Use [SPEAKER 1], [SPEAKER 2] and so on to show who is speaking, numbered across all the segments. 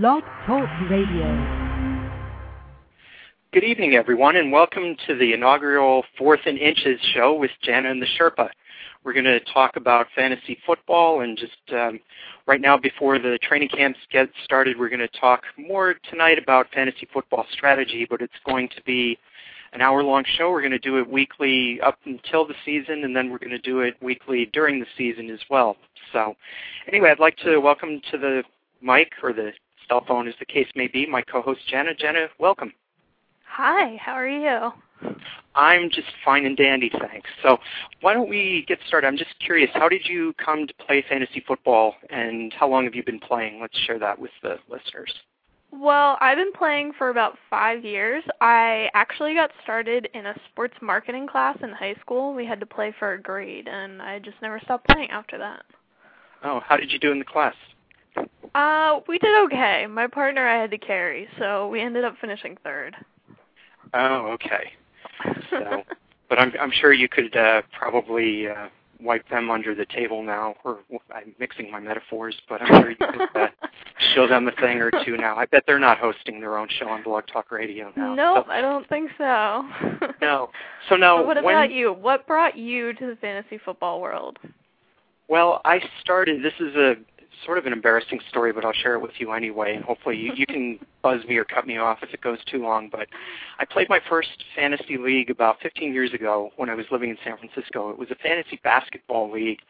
[SPEAKER 1] Blog Talk Radio.
[SPEAKER 2] Good evening, everyone, and welcome to the inaugural Fourth and Inches show with Jana and the Sherpa. We're going to talk about fantasy football, and just um, right now, before the training camps get started, we're going to talk more tonight about fantasy football strategy, but it's going to be an hour-long show. We're going to do it weekly up until the season, and then we're going to do it weekly during the season as well. So, anyway, I'd like to welcome to the mic or the cell phone, as the case may be, my co-host Jana. Jana, welcome.
[SPEAKER 3] Hi, how are you?
[SPEAKER 2] I'm just fine and dandy, thanks. So why don't we get started? I'm just curious, how did you come to play fantasy football, and how long have you been playing? Let's share that with the listeners.
[SPEAKER 3] Well, I've been playing for about five years. I actually got started in a sports marketing class in high school. We had to play for a grade, and I just never stopped playing after that.
[SPEAKER 2] Oh, how did you do in the class?
[SPEAKER 3] Uh, we did okay. My partner I had to carry, so we ended up finishing third.
[SPEAKER 2] Oh, okay. So, but I'm I'm sure you could uh, probably uh, wipe them under the table now. Or I'm mixing my metaphors, but I'm sure you could uh, show them a thing or two now. I bet they're not hosting their own show on Blog Talk Radio now.
[SPEAKER 3] Nope,
[SPEAKER 2] so,
[SPEAKER 3] I don't think so.
[SPEAKER 2] no. So now,
[SPEAKER 3] but what
[SPEAKER 2] when,
[SPEAKER 3] about you? What brought you to the fantasy football world?
[SPEAKER 2] Well, I started. This is a sort of an embarrassing story, but I'll share it with you anyway, and hopefully you, you can buzz me or cut me off if it goes too long. But I played my first fantasy league about 15 years ago when I was living in San Francisco. It was a fantasy basketball league,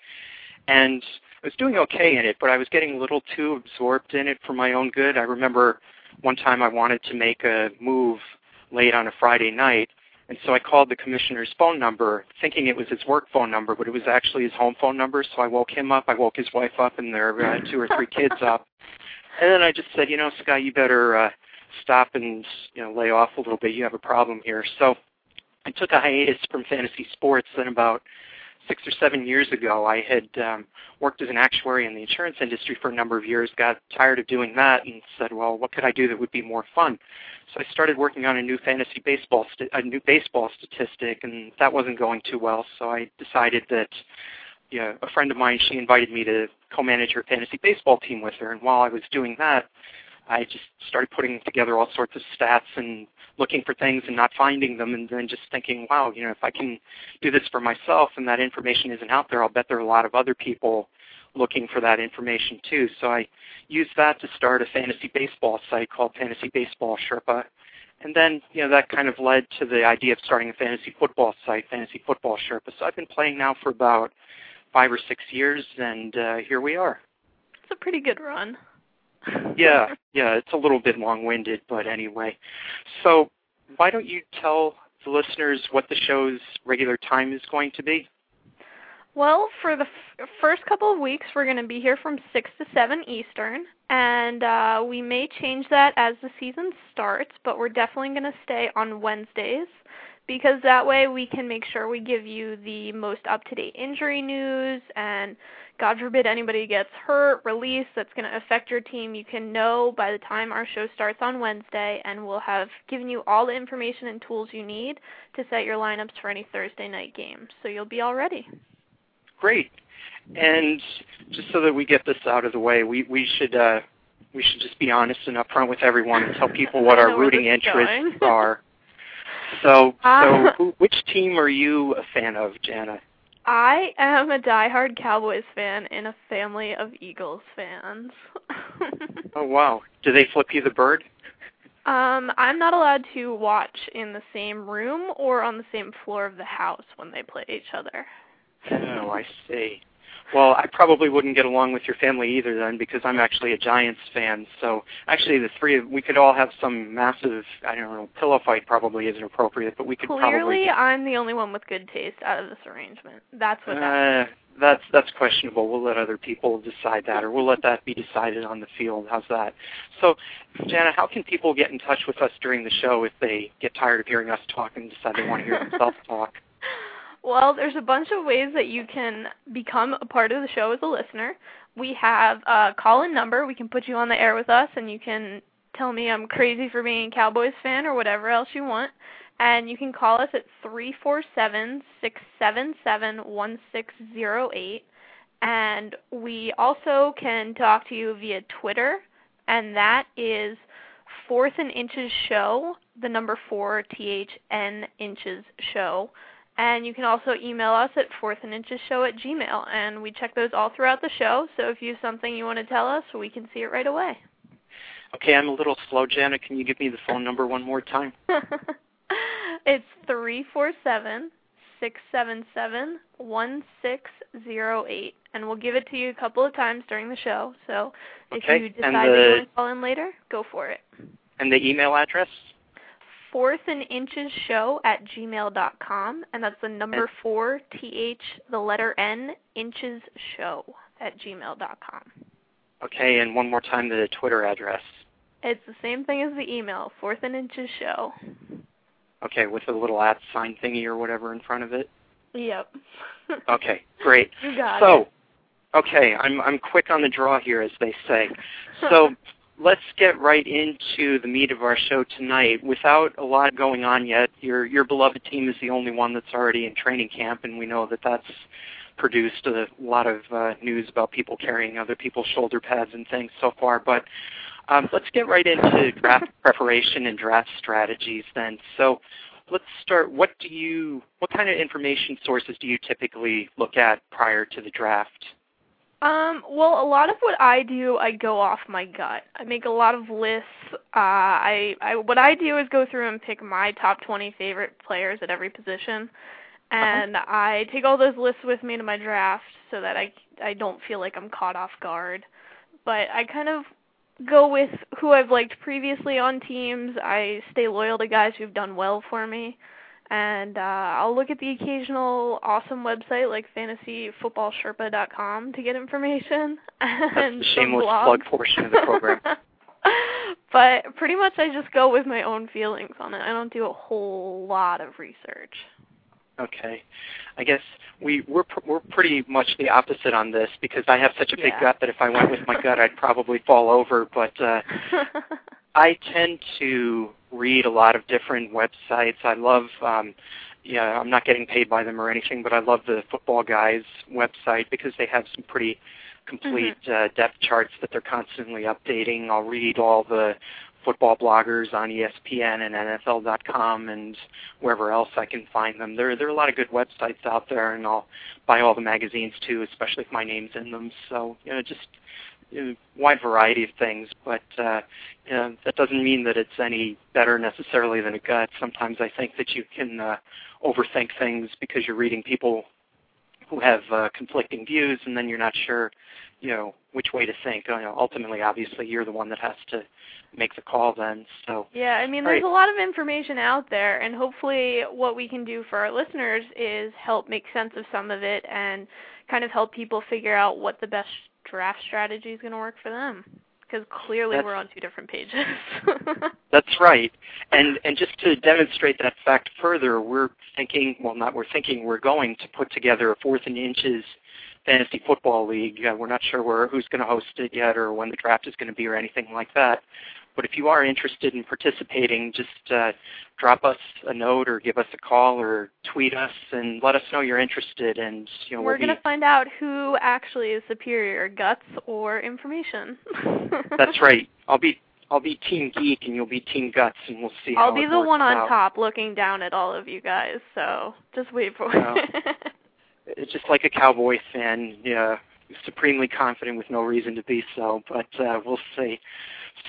[SPEAKER 2] and I was doing okay in it, but I was getting a little too absorbed in it for my own good. I remember one time I wanted to make a move late on a Friday night, and so I called the commissioner's phone number, thinking it was his work phone number, but it was actually his home phone number. So I woke him up, I woke his wife up, and their uh, two or three kids up. And then I just said, you know, Scott, you better uh, stop and you know lay off a little bit. You have a problem here. So I took a hiatus from fantasy sports. Then about six or seven years ago, I had um, worked as an actuary in the insurance industry for a number of years, got tired of doing that, and said, well, what could I do that would be more fun? So I started working on a new fantasy baseball, st- a new baseball statistic, and that wasn't going too well. So I decided that you know, a friend of mine, she invited me to co-manage her fantasy baseball team with her, and while I was doing that, I just started putting together all sorts of stats and looking for things and not finding them and then just thinking, wow, you know, if I can do this for myself and that information isn't out there, I'll bet there are a lot of other people looking for that information too. So I used that to start a fantasy baseball site called Fantasy Baseball Sherpa. And then, you know, that kind of led to the idea of starting a fantasy football site, Fantasy Football Sherpa. So I've been playing now for about five or six years, and uh, here we are.
[SPEAKER 3] It's a pretty good run
[SPEAKER 2] yeah, yeah, it's a little bit long-winded, but anyway. So why don't you tell the listeners what the show's regular time is going to be?
[SPEAKER 3] Well, for the f- first couple of weeks, we're going to be here from 6 to 7 Eastern, and uh, we may change that as the season starts, but we're definitely going to stay on Wednesdays because that way we can make sure we give you the most up to date injury news and God forbid anybody gets hurt, released, that's going to affect your team, you can know by the time our show starts on Wednesday, and we'll have given you all the information and tools you need to set your lineups for any Thursday night game. So you'll be all ready.
[SPEAKER 2] Great. And just so that we get this out of the way, we, we should uh, we should just be honest and upfront with everyone and tell people what our rooting interests are. So, so who, which team are you a fan of, Jana?
[SPEAKER 3] I am a diehard Cowboys fan and a family of Eagles fans.
[SPEAKER 2] oh wow! Do they flip you the bird?
[SPEAKER 3] Um, I'm not allowed to watch in the same room or on the same floor of the house when they play each other.
[SPEAKER 2] oh, I see. Well, I probably wouldn't get along with your family either then because I'm actually a Giants fan. So actually, the three of we could all have some massive I don't know pillow fight. Probably isn't appropriate, but we could
[SPEAKER 3] Clearly,
[SPEAKER 2] probably.
[SPEAKER 3] I'm the only one with good taste out of this arrangement. That's what.
[SPEAKER 2] Uh, that's that's questionable. We'll let other people decide that, or we'll let that be decided on the field. How's that? So, Jana, how can people get in touch with us during the show if they get tired of hearing us talk and decide they want to hear themselves talk?
[SPEAKER 3] Well, there's a bunch of ways that you can become a part of the show as a listener. We have a call-in number. We can put you on the air with us, and you can tell me I'm crazy for being a Cowboys fan or whatever else you want. And you can call us at three four seven six seven seven one six zero eight. And we also can talk to you via Twitter and that is Fourth and Inches Show, the number four T H N Inches Show. And you can also email us at fourth and inches show at gmail, and we check those all throughout the show. So if you have something you want to tell us, we can see it right away.
[SPEAKER 2] Okay, I'm a little slow, Janet. Can you give me the phone number one more time?
[SPEAKER 3] it's three four seven six seven seven one six zero eight, and we'll give it to you a couple of times during the show. So if
[SPEAKER 2] Okay,
[SPEAKER 3] you decide
[SPEAKER 2] the-
[SPEAKER 3] you want to call in later, go for it.
[SPEAKER 2] And the email address?
[SPEAKER 3] Fourth and inches show at gmail dot com, and that's the number four T H the letter N inches show at gmail dot com.
[SPEAKER 2] Okay, and one more time the Twitter address.
[SPEAKER 3] It's the same thing as the email, fourth and inches show.
[SPEAKER 2] Okay, with a little at sign thingy or whatever in front of it.
[SPEAKER 3] Yep.
[SPEAKER 2] Okay, great.
[SPEAKER 3] you got
[SPEAKER 2] so,
[SPEAKER 3] it.
[SPEAKER 2] okay, I'm I'm quick on the draw here, as they say. So let's get right into the meat of our show tonight. Without a lot going on yet, your your beloved team is the only one that's already in training camp, and we know that that's produced a lot of uh, news about people carrying other people's shoulder pads and things so far. But um, let's get right into draft preparation and draft strategies then. So let's start. What do you, what kind of information sources do you typically look at prior to the draft?
[SPEAKER 3] Um, well, a lot of what I do, I go off my gut. I make a lot of lists. Uh, I, I, what I do is go through and pick my top 20 favorite players at every position, and I take all those lists with me to my draft so that I, I don't feel like I'm caught off guard. But I kind of go with who I've liked previously on teams. I stay loyal to guys who've done well for me and uh, I'll look at the occasional awesome website like fantasyfootballsherpa.com to get information.
[SPEAKER 2] That's
[SPEAKER 3] and
[SPEAKER 2] shameless
[SPEAKER 3] blogs.
[SPEAKER 2] plug portion of the program.
[SPEAKER 3] but pretty much I just go with my own feelings on it. I don't do a whole lot of research.
[SPEAKER 2] Okay, I guess we we're pr- we're pretty much the opposite on this because I have such a big
[SPEAKER 3] Yeah.
[SPEAKER 2] gut that if I went with my gut, I'd probably fall over. But uh, I tend to read a lot of different websites. I love, um, yeah, I'm not getting paid by them or anything, but I love the Football Guys website because they have some pretty complete uh, depth charts that they're constantly updating. I'll read all the football bloggers on ESPN and NFL.com and wherever else I can find them. There there are a lot of good websites out there, and I'll buy all the magazines too, especially if my name's in them. So you know, just wide variety of things, but uh, you know, that doesn't mean that it's any better necessarily than a gut. Sometimes I think that you can uh, overthink things because you're reading people who have uh, conflicting views, and then you're not sure, you know, which way to think. You know, ultimately, obviously, you're the one that has to make the call then. So
[SPEAKER 3] Yeah, I mean, there's
[SPEAKER 2] right.
[SPEAKER 3] a lot of information out there, and hopefully, what we can do for our listeners is help make sense of some of it and kind of help people figure out what the best draft strategy is going to work for them. Because clearly,
[SPEAKER 2] That's-
[SPEAKER 3] we're on two different pages.
[SPEAKER 2] That's right. And and just to demonstrate that fact further, we're thinking, well, not we're thinking, we're going to put together a fourth and inches fantasy football league. Uh, we're not sure where who's going to host it yet or when the draft is going to be or anything like that. But if you are interested in participating, just uh, drop us a note or give us a call or tweet us and let us know you're interested. And you know
[SPEAKER 3] we're
[SPEAKER 2] we'll
[SPEAKER 3] going to find out who actually is superior, guts or information.
[SPEAKER 2] That's right. I'll be I'll be Team Geek and you'll be Team Guts, and we'll see.
[SPEAKER 3] I'll be the one on
[SPEAKER 2] out.
[SPEAKER 3] top looking down at all of you guys, so just wait for
[SPEAKER 2] Well,
[SPEAKER 3] it.
[SPEAKER 2] It's just like a Cowboy fan, yeah, supremely confident with no reason to be so. But uh, we'll see.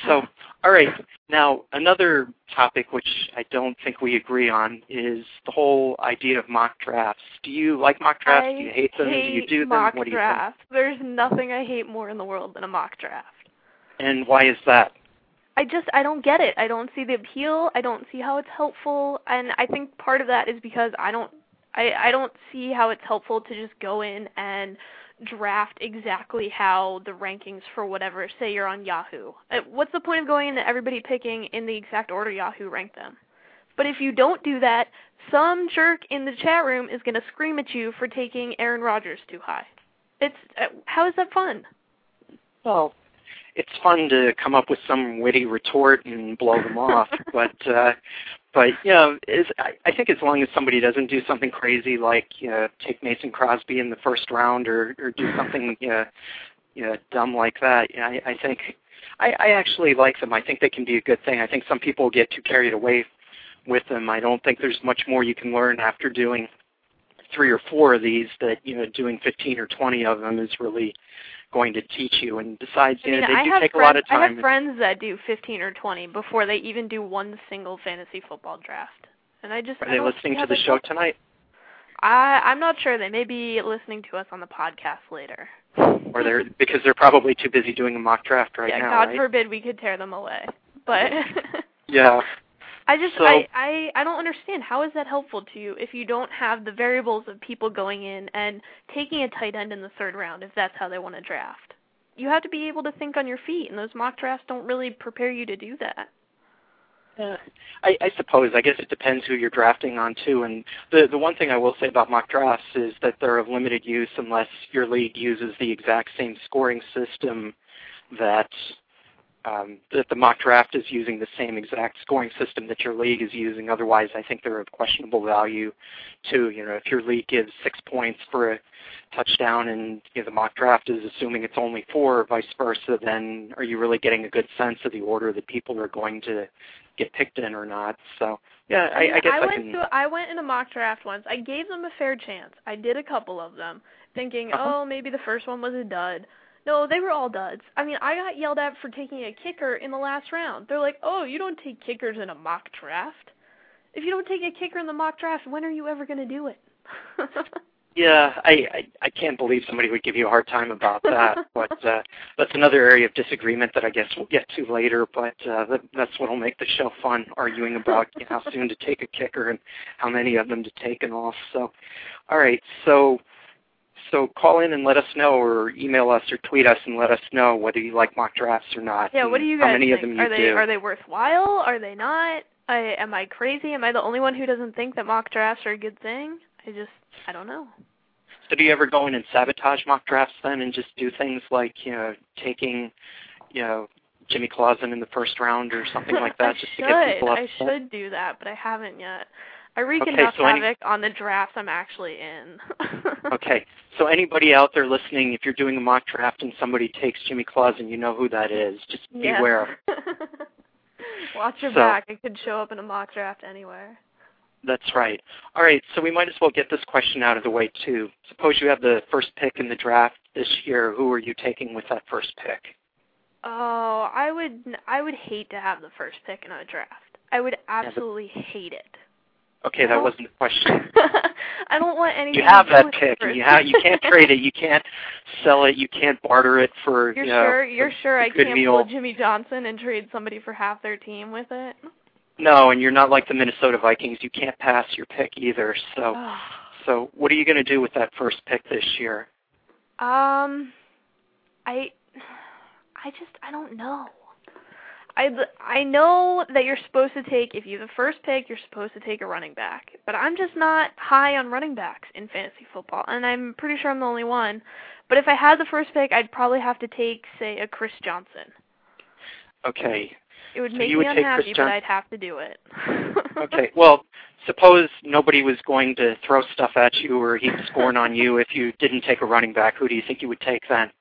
[SPEAKER 2] So, all right. Now, another topic which I don't think we agree on is the whole idea of mock drafts. Do you like mock drafts?
[SPEAKER 3] I
[SPEAKER 2] do you hate them?
[SPEAKER 3] hate
[SPEAKER 2] do you do them?
[SPEAKER 3] mock
[SPEAKER 2] what do you
[SPEAKER 3] draft. There's nothing I hate more in the world than a mock draft.
[SPEAKER 2] And why is that?
[SPEAKER 3] I just I don't get it. I don't see the appeal. I don't see how it's helpful, and I think part of that is because I don't I I don't see how it's helpful to just go in and draft exactly how the rankings for whatever say you're on Yahoo. Uh, What's the point of going into everybody picking in the exact order Yahoo ranked them? But if you don't do that, some jerk in the chat room is going to scream at you for taking Aaron Rodgers too high. It's uh, how is that fun?
[SPEAKER 2] Well, it's fun to come up with some witty retort and blow them off, but uh, but you know, is I, I think as long as somebody doesn't do something crazy like you know, take Mason Crosby in the first round or or do something you know, you know, dumb like that, you know, I, I think I, I actually like them. I think they can be a good thing. I think some people get too carried away with them. I don't think there's much more you can learn after doing three or four of these that you know doing 15 or 20 of them is really going to teach you. And besides,
[SPEAKER 3] I
[SPEAKER 2] you
[SPEAKER 3] mean,
[SPEAKER 2] know, they
[SPEAKER 3] I
[SPEAKER 2] do take
[SPEAKER 3] friends,
[SPEAKER 2] a lot of time.
[SPEAKER 3] I have friends that do 15 or 20 before they even do one single fantasy football draft. And I just
[SPEAKER 2] Are
[SPEAKER 3] I
[SPEAKER 2] they listening to the show tonight,
[SPEAKER 3] I I'm not sure. They may be listening to us on the podcast later.
[SPEAKER 2] or they're because they're probably too busy doing a mock draft right
[SPEAKER 3] yeah,
[SPEAKER 2] now,
[SPEAKER 3] God
[SPEAKER 2] right?
[SPEAKER 3] forbid we could tear them away. But
[SPEAKER 2] yeah.
[SPEAKER 3] I just
[SPEAKER 2] So-
[SPEAKER 3] I, I I don't understand how is that helpful to you if you don't have the variables of people going in and taking a tight end in the third round if that's how they want to draft. You have to be able to think on your feet and those mock drafts don't really prepare you to do that.
[SPEAKER 2] Yeah, I, I suppose. I guess it depends who you're drafting on too. And the the one thing I will say about mock drafts is that they're of limited use unless your league uses the exact same scoring system that um, that the mock draft is using the same exact scoring system that your league is using. Otherwise, I think they're of questionable value too. You know, if your league gives six points for a touchdown and you know, the mock draft is assuming it's only four or vice versa, then are you really getting a good sense of the order that people are going to get picked in or not? So yeah, I, I guess I,
[SPEAKER 3] went
[SPEAKER 2] can.
[SPEAKER 3] to I went in a mock draft once. I gave them a fair chance. I did a couple of them, thinking,
[SPEAKER 2] Uh-huh.
[SPEAKER 3] oh, maybe the first one was a dud. No, they were all duds. I mean, I got yelled at for taking a kicker in the last round. They're like, "Oh, you don't take kickers in a mock draft. If you don't take a kicker in the mock draft, when are you ever going to do it?"
[SPEAKER 2] Yeah, I, I I can't believe somebody would give you a hard time about that, but uh, that's another area of disagreement that I guess we'll get to later. But uh, that, that's what'll make the show fun, arguing about you know, how soon to take a kicker and how many of them to take and all. So, all right, so so call in and let us know, or email us or tweet us and let us know whether you like mock drafts or not.
[SPEAKER 3] yeah, what do you guys
[SPEAKER 2] How many
[SPEAKER 3] think?
[SPEAKER 2] of them you
[SPEAKER 3] are they
[SPEAKER 2] do?
[SPEAKER 3] are they worthwhile? Are they not? I, am I crazy? Am I the only one who doesn't think that mock drafts are a good thing? I just I don't know.
[SPEAKER 2] So do you ever go in and sabotage mock drafts then and just do things like, you know, taking, you know, Jimmy Clausen in the first round or something like that just
[SPEAKER 3] should.
[SPEAKER 2] to get people upset.
[SPEAKER 3] I should do that, but I haven't yet. I wreak
[SPEAKER 2] Okay,
[SPEAKER 3] enough
[SPEAKER 2] so any-
[SPEAKER 3] havoc on the drafts I'm actually in.
[SPEAKER 2] Okay. So anybody out there listening, if you're doing a mock draft and somebody takes Jimmy Clausen, you know who that is. Just
[SPEAKER 3] Yeah.
[SPEAKER 2] beware.
[SPEAKER 3] Watch your
[SPEAKER 2] So-
[SPEAKER 3] back. It could show up in a mock draft anywhere.
[SPEAKER 2] That's right. All right, so we might as well get this question out of the way too. Suppose you have the first pick in the draft this year. Who are you taking with that first pick?
[SPEAKER 3] Oh, I would I would hate to have the first pick in a draft. I would
[SPEAKER 2] but-
[SPEAKER 3] absolutely hate it.
[SPEAKER 2] Okay, that wasn't the question.
[SPEAKER 3] I don't want any.
[SPEAKER 2] You have that pick, and you have you can't trade it. You can't sell it. You can't barter it for
[SPEAKER 3] You're
[SPEAKER 2] you know,
[SPEAKER 3] sure? You're
[SPEAKER 2] a-
[SPEAKER 3] sure
[SPEAKER 2] a
[SPEAKER 3] I can't
[SPEAKER 2] meal.
[SPEAKER 3] pull Jimmy Johnson and trade somebody for half their team with it?
[SPEAKER 2] No, and you're not like the Minnesota Vikings. You can't pass your pick either. So, so what are you going to do with that first pick this year?
[SPEAKER 3] Um, I, I just I don't know. I I know that you're supposed to take if you have the first pick, you're supposed to take a running back, but I'm just not high on running backs in fantasy football, and I'm pretty sure I'm the only one. But if I had the first pick, I'd probably have to take say a Chris Johnson.
[SPEAKER 2] Okay.
[SPEAKER 3] It would
[SPEAKER 2] So
[SPEAKER 3] make
[SPEAKER 2] you
[SPEAKER 3] me
[SPEAKER 2] would take Chris
[SPEAKER 3] unhappy, but
[SPEAKER 2] Johnson?
[SPEAKER 3] I'd have to do it.
[SPEAKER 2] Okay. Well, suppose nobody was going to throw stuff at you or heap scorn on you if you didn't take a running back. Who do you think you would take then?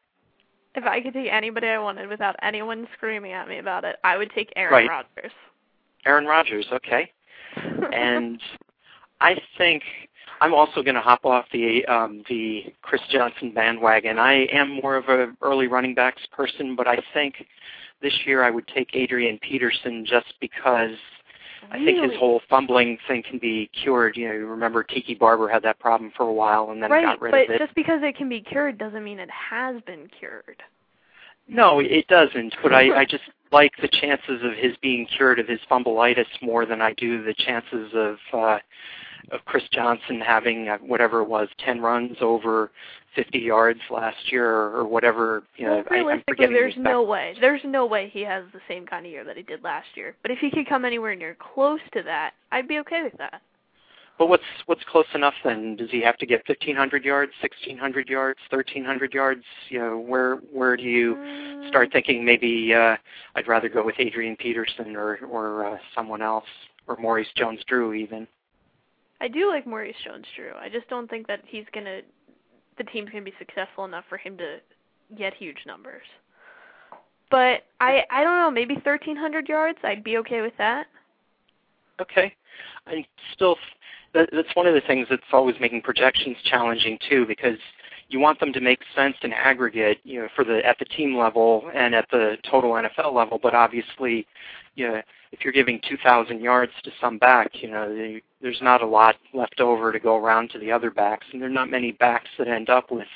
[SPEAKER 3] If I could take anybody I wanted without anyone screaming at me about it, I would take Aaron
[SPEAKER 2] Right.
[SPEAKER 3] Rodgers.
[SPEAKER 2] Aaron Rodgers. Okay. and I think I'm also going to hop off the um, the Chris Johnson bandwagon. I am more of a early running backs person, but I think this year I would take Adrian Peterson just because I think his whole fumbling thing can be cured. You know, you remember Tiki Barber had that problem for a while and then
[SPEAKER 3] right,
[SPEAKER 2] got rid of it.
[SPEAKER 3] Right, But just because it can be cured doesn't mean it has been cured.
[SPEAKER 2] No, it doesn't. But I, I just like the chances of his being cured of his fumbleitis more than I do the chances of uh, of Chris Johnson having uh, whatever it was, ten runs over 50 yards last year or, whatever. You know,
[SPEAKER 3] well,
[SPEAKER 2] I,
[SPEAKER 3] realistically, there's no way. There's no way he has the same kind of year that he did last year. But if he could come anywhere near close to that, I'd be okay with that.
[SPEAKER 2] But what's what's close enough then? Does he have to get 1,500 yards, 1,600 yards, 1,300 yards? You know, where where do you
[SPEAKER 3] Mm,
[SPEAKER 2] start thinking maybe uh, I'd rather go with Adrian Peterson or or uh, someone else or Maurice Jones-Drew even?
[SPEAKER 3] I do like Maurice Jones-Drew. I just don't think that he's gonna. The team's gonna be successful enough for him to get huge numbers. but I I don't know, maybe 1300 yards. I'd be okay with that.
[SPEAKER 2] Okay. And still that, that's one of the things that's always making projections challenging too because you want them to make sense in aggregate, you know, for the at the team level and at the total NFL level. But obviously, you know, if you're giving 2,000 yards to some back, you know, there's not a lot left over to go around to the other backs, and there are not many backs that end up with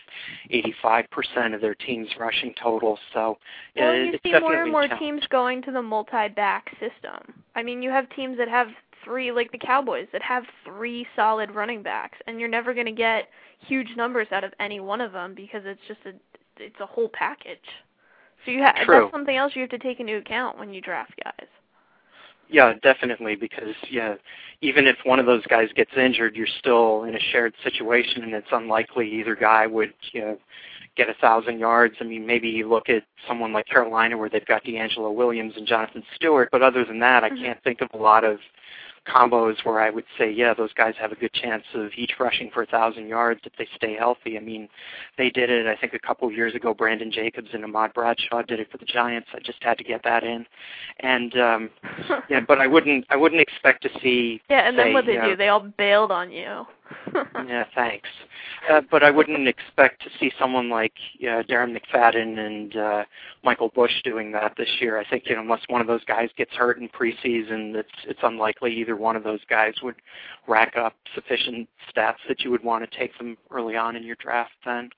[SPEAKER 2] 85% of their team's rushing total. So,
[SPEAKER 3] well, you see more and more teams going to the multi-back system. I mean, you have teams that have three, like the Cowboys, that have three solid running backs, and you're never going to get huge numbers out of any one of them because it's just a it's a whole package. So you have
[SPEAKER 2] True.
[SPEAKER 3] that's something else you have to take into account when you draft guys.
[SPEAKER 2] Yeah, definitely. Because yeah, even if one of those guys gets injured, you're still in a shared situation, and it's unlikely either guy would you know get a thousand yards. I mean, maybe you look at someone like Carolina where they've got DeAngelo Williams and Jonathan Stewart, but other than that, I
[SPEAKER 3] Mhm.
[SPEAKER 2] can't think of a lot of combos where I would say, yeah, those guys have a good chance of each rushing for a thousand yards if they stay healthy. I mean, they did it. I think a couple of years ago. Brandon Jacobs and Ahmad Bradshaw did it for the Giants. I just had to get that in, and um, yeah, but I wouldn't. I wouldn't expect to see.
[SPEAKER 3] yeah, and then what they
[SPEAKER 2] you know,
[SPEAKER 3] do? They all bailed on you.
[SPEAKER 2] Yeah, thanks. Uh, but I wouldn't expect to see someone like uh, Darren McFadden and uh, Michael Bush doing that this year. I think you know, unless one of those guys gets hurt in preseason, it's it's unlikely either one of those guys would rack up sufficient stats that you would want to take them early on in your draft. Then,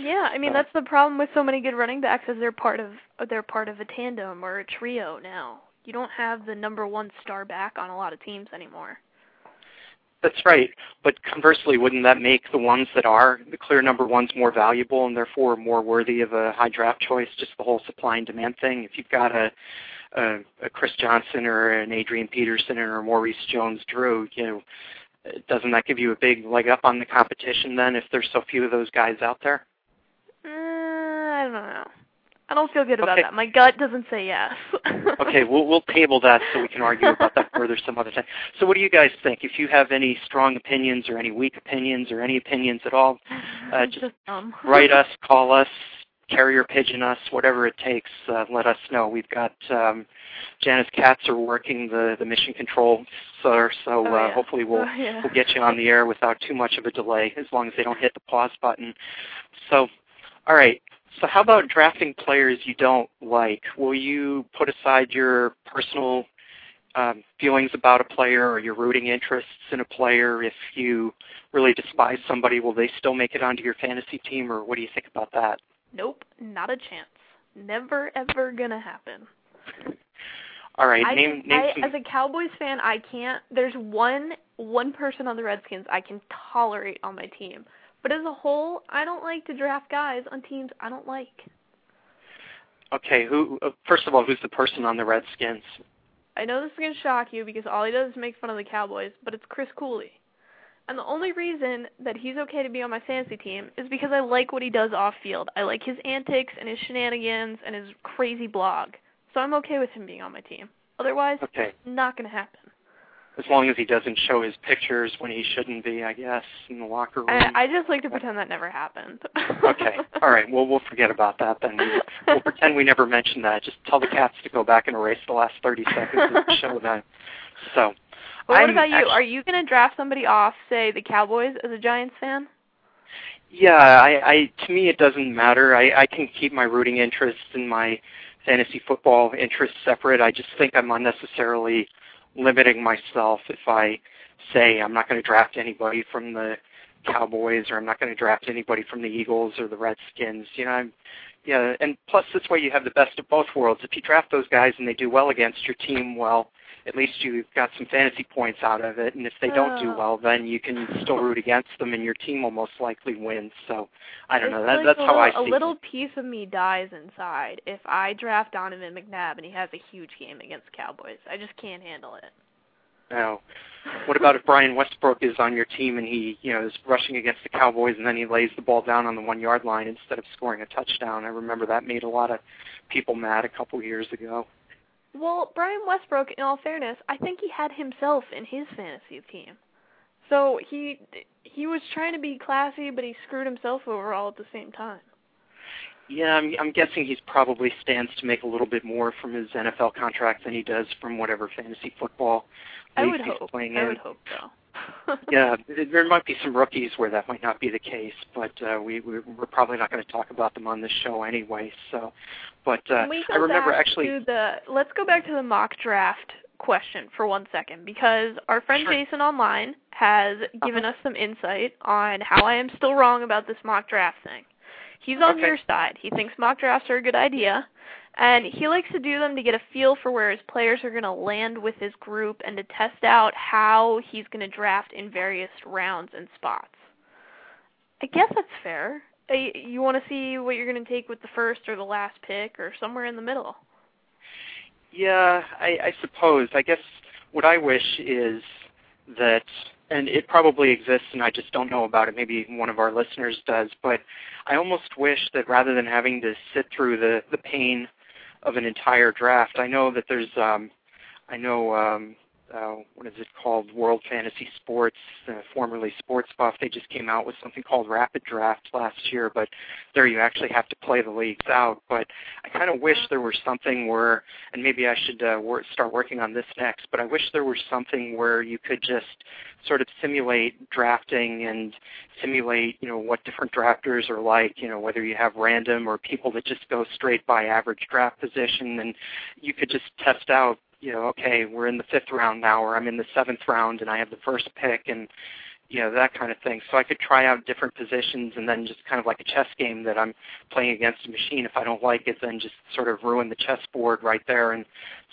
[SPEAKER 3] Yeah, I mean that's the problem with so many good running backs is they're part of they're part of a tandem or a trio now. You don't have the number one star back on a lot of teams anymore.
[SPEAKER 2] That's right. But conversely, wouldn't that make the ones that are the clear number ones more valuable and therefore more worthy of a high draft choice? Just the whole supply and demand thing. If you've got a a, a Chris Johnson or an Adrian Peterson or a Maurice Jones-Drew, you know, doesn't that give you a big leg up on the competition then if there's so few of those guys out there?
[SPEAKER 3] Uh, I don't know. I don't feel good about
[SPEAKER 2] Okay.
[SPEAKER 3] that. My gut doesn't say yes.
[SPEAKER 2] Okay, we'll we'll table that so we can argue about that further some other time. So, what do you guys think? If you have any strong opinions or any weak opinions or any opinions at all, uh, just
[SPEAKER 3] just
[SPEAKER 2] write us, call us, carrier pigeon us, whatever it takes. Uh, let us know. We've got um, Janice Katz are working the the mission control, so so
[SPEAKER 3] Oh,
[SPEAKER 2] uh,
[SPEAKER 3] yeah.
[SPEAKER 2] hopefully we'll
[SPEAKER 3] Oh, yeah.
[SPEAKER 2] we'll get you on the air without too much of a delay, as long as they don't hit the pause button. So, all right. So, how about drafting players you don't like? Will you put aside your personal um, feelings about a player or your rooting interests in a player if you really despise somebody? Will they still make it onto your fantasy team, or what do you think about that?
[SPEAKER 3] Nope, not a chance. Never ever gonna happen.
[SPEAKER 2] All right,
[SPEAKER 3] I,
[SPEAKER 2] name name
[SPEAKER 3] I
[SPEAKER 2] some.
[SPEAKER 3] as a Cowboys fan, I can't. There's one one person on the Redskins I can tolerate on my team, but as a whole, I don't like to draft guys on teams I don't like.
[SPEAKER 2] okay, who? Uh, first of all, who's the person on the Redskins?
[SPEAKER 3] I know this is gonna shock you because all he does is make fun of the Cowboys, but it's Chris Cooley. And the only reason that he's okay to be on my fantasy team is because I like what he does off field. I like his antics and his shenanigans and his crazy blog. So I'm okay with him being on my team. Otherwise,
[SPEAKER 2] Okay,
[SPEAKER 3] not gonna happen.
[SPEAKER 2] As long as he doesn't show his pictures when he shouldn't be, I guess, in the locker room.
[SPEAKER 3] I, I just like to uh, pretend that never happened.
[SPEAKER 2] okay. All right. Well, we'll forget about that then. We'll, pretend we never mentioned that. Just tell the cats to go back and erase the last 30 seconds of the show then. So,
[SPEAKER 3] But what
[SPEAKER 2] I'm
[SPEAKER 3] about you?
[SPEAKER 2] actu-
[SPEAKER 3] Are you going to draft somebody off, say, the Cowboys as a Giants fan?
[SPEAKER 2] yeah, I, I to me it doesn't matter. I, I can keep my rooting interests and my fantasy football interests separate. I just think I'm unnecessarily limiting myself if I say I'm not going to draft anybody from the Cowboys or I'm not going to draft anybody from the Eagles or the Redskins. You know, I'm yeah, and plus this way you have the best of both worlds. If you draft those guys and they do well against your team, well, at least you've got some fantasy points out of it. And if they don't do
[SPEAKER 3] Oh.
[SPEAKER 2] well, then you can still root against them, and your team will most likely win. So I don't
[SPEAKER 3] It's
[SPEAKER 2] know. That,
[SPEAKER 3] like
[SPEAKER 2] that's how I
[SPEAKER 3] little,
[SPEAKER 2] see
[SPEAKER 3] A little
[SPEAKER 2] it.
[SPEAKER 3] piece of me dies inside if I draft Donovan McNabb and he has a huge game against Cowboys. I just can't handle it.
[SPEAKER 2] Now, what about if Brian Westbrook is on your team and he, you know, is rushing against the Cowboys and then he lays the ball down on the one yard line instead of scoring a touchdown? I remember that made a lot of people mad a couple years ago.
[SPEAKER 3] Well, Brian Westbrook, in all fairness, I think he had himself in his fantasy team. So he he was trying to be classy, but he screwed himself over all at the same time.
[SPEAKER 2] Yeah, I'm, I'm guessing he's probably stands to make a little bit more from his NFL contract than he does from whatever fantasy football
[SPEAKER 3] I would
[SPEAKER 2] he's
[SPEAKER 3] hope.
[SPEAKER 2] playing
[SPEAKER 3] I
[SPEAKER 2] in.
[SPEAKER 3] would hope so.
[SPEAKER 2] yeah, there might be some rookies where that might not be the case, but uh, we we- we're probably not going to talk about them on this show anyway. So, but uh, I remember actually.
[SPEAKER 3] the let's go back to the mock draft question for one second because our friend
[SPEAKER 2] Sure.
[SPEAKER 3] Jason online has given
[SPEAKER 2] Uh-huh.
[SPEAKER 3] us some insight on how I am still wrong about this mock draft thing. He's on
[SPEAKER 2] Okay.
[SPEAKER 3] your side. He thinks mock drafts are a good idea. And he likes to do them to get a feel for where his players are going to land with his group and to test out how he's going to draft in various rounds and spots. I guess that's fair. Uh, You want to see what you're going to take with the first or the last pick or somewhere in the middle.
[SPEAKER 2] Yeah, I, I suppose. I guess what I wish is that, and it probably exists, and I just don't know about it. Maybe one of our listeners does, but I almost wish that rather than having to sit through the the pain of an entire draft, I know that there's, um, I know, um, uh, what is it called? World Fantasy Sports, uh, formerly Sports Buff. They just came out with something called Rapid Draft last year, but there you actually have to play the leagues out. But I kind of wish there were something where, and maybe I should uh, wor- start working on this next. But I wish there were something where you could just sort of simulate drafting and simulate, you know, what different drafters are like. You know, whether you have random or people that just go straight by average draft position, and you could just test out. You know, okay, we're in the fifth round now, or I'm in the seventh round, and I have the first pick, and you know that kind of thing. So I could try out different positions, and then just kind of like a chess game that I'm playing against a machine. If I don't like it, then just sort of ruin the chessboard right there and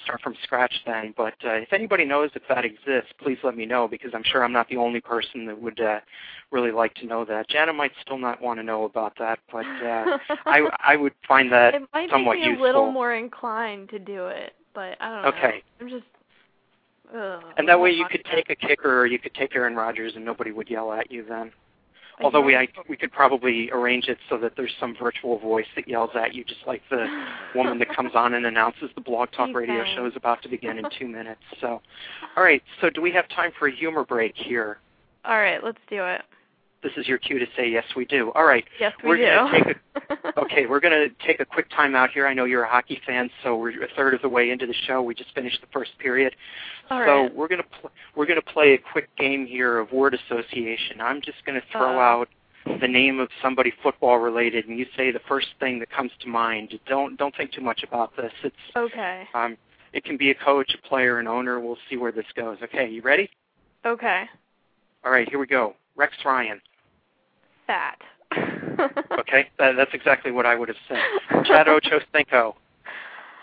[SPEAKER 2] start from scratch then. But uh, if anybody knows if that exists, please let me know because I'm sure I'm not the only person that would uh, really like to know that. Jana might still not want to know about that, but uh, I I would find that
[SPEAKER 3] it might
[SPEAKER 2] somewhat
[SPEAKER 3] make me
[SPEAKER 2] useful.
[SPEAKER 3] a little more inclined to do it, but I don't know.
[SPEAKER 2] Okay.
[SPEAKER 3] I'm just. Ugh,
[SPEAKER 2] and that way you could take a kicker or you could take Aaron Rodgers and nobody would yell at you then.
[SPEAKER 3] about?
[SPEAKER 2] Although we I, we could probably arrange it so that there's some virtual voice that yells at you, just like the woman that comes on and announces the Blog Talk Radio show is about to begin in two minutes. So, all right. So, do we have time for a humor break here?
[SPEAKER 3] All right, let's do it.
[SPEAKER 2] This is your cue to say yes, we do. All right.
[SPEAKER 3] Yes, we
[SPEAKER 2] We're
[SPEAKER 3] do.
[SPEAKER 2] gonna take Okay, we're going to take a quick time out here. I know you're a hockey fan, so we're a third of the way into the show. We just finished the first period.
[SPEAKER 3] All
[SPEAKER 2] so
[SPEAKER 3] right.
[SPEAKER 2] we're going to pl- we're going to play a quick game here of word association. I'm just going to throw
[SPEAKER 3] Uh-oh.
[SPEAKER 2] out the name of somebody football related, and you say the first thing that comes to mind. Don't don't think too much about this. It's
[SPEAKER 3] Okay.
[SPEAKER 2] um, it can be a coach, a player, an owner. We'll see where this goes. Okay, you ready?
[SPEAKER 3] Okay.
[SPEAKER 2] All right, here we go. Rex Ryan.
[SPEAKER 3] Fat.
[SPEAKER 2] Okay, that, that's exactly what I would have said. Chad Ochocinco.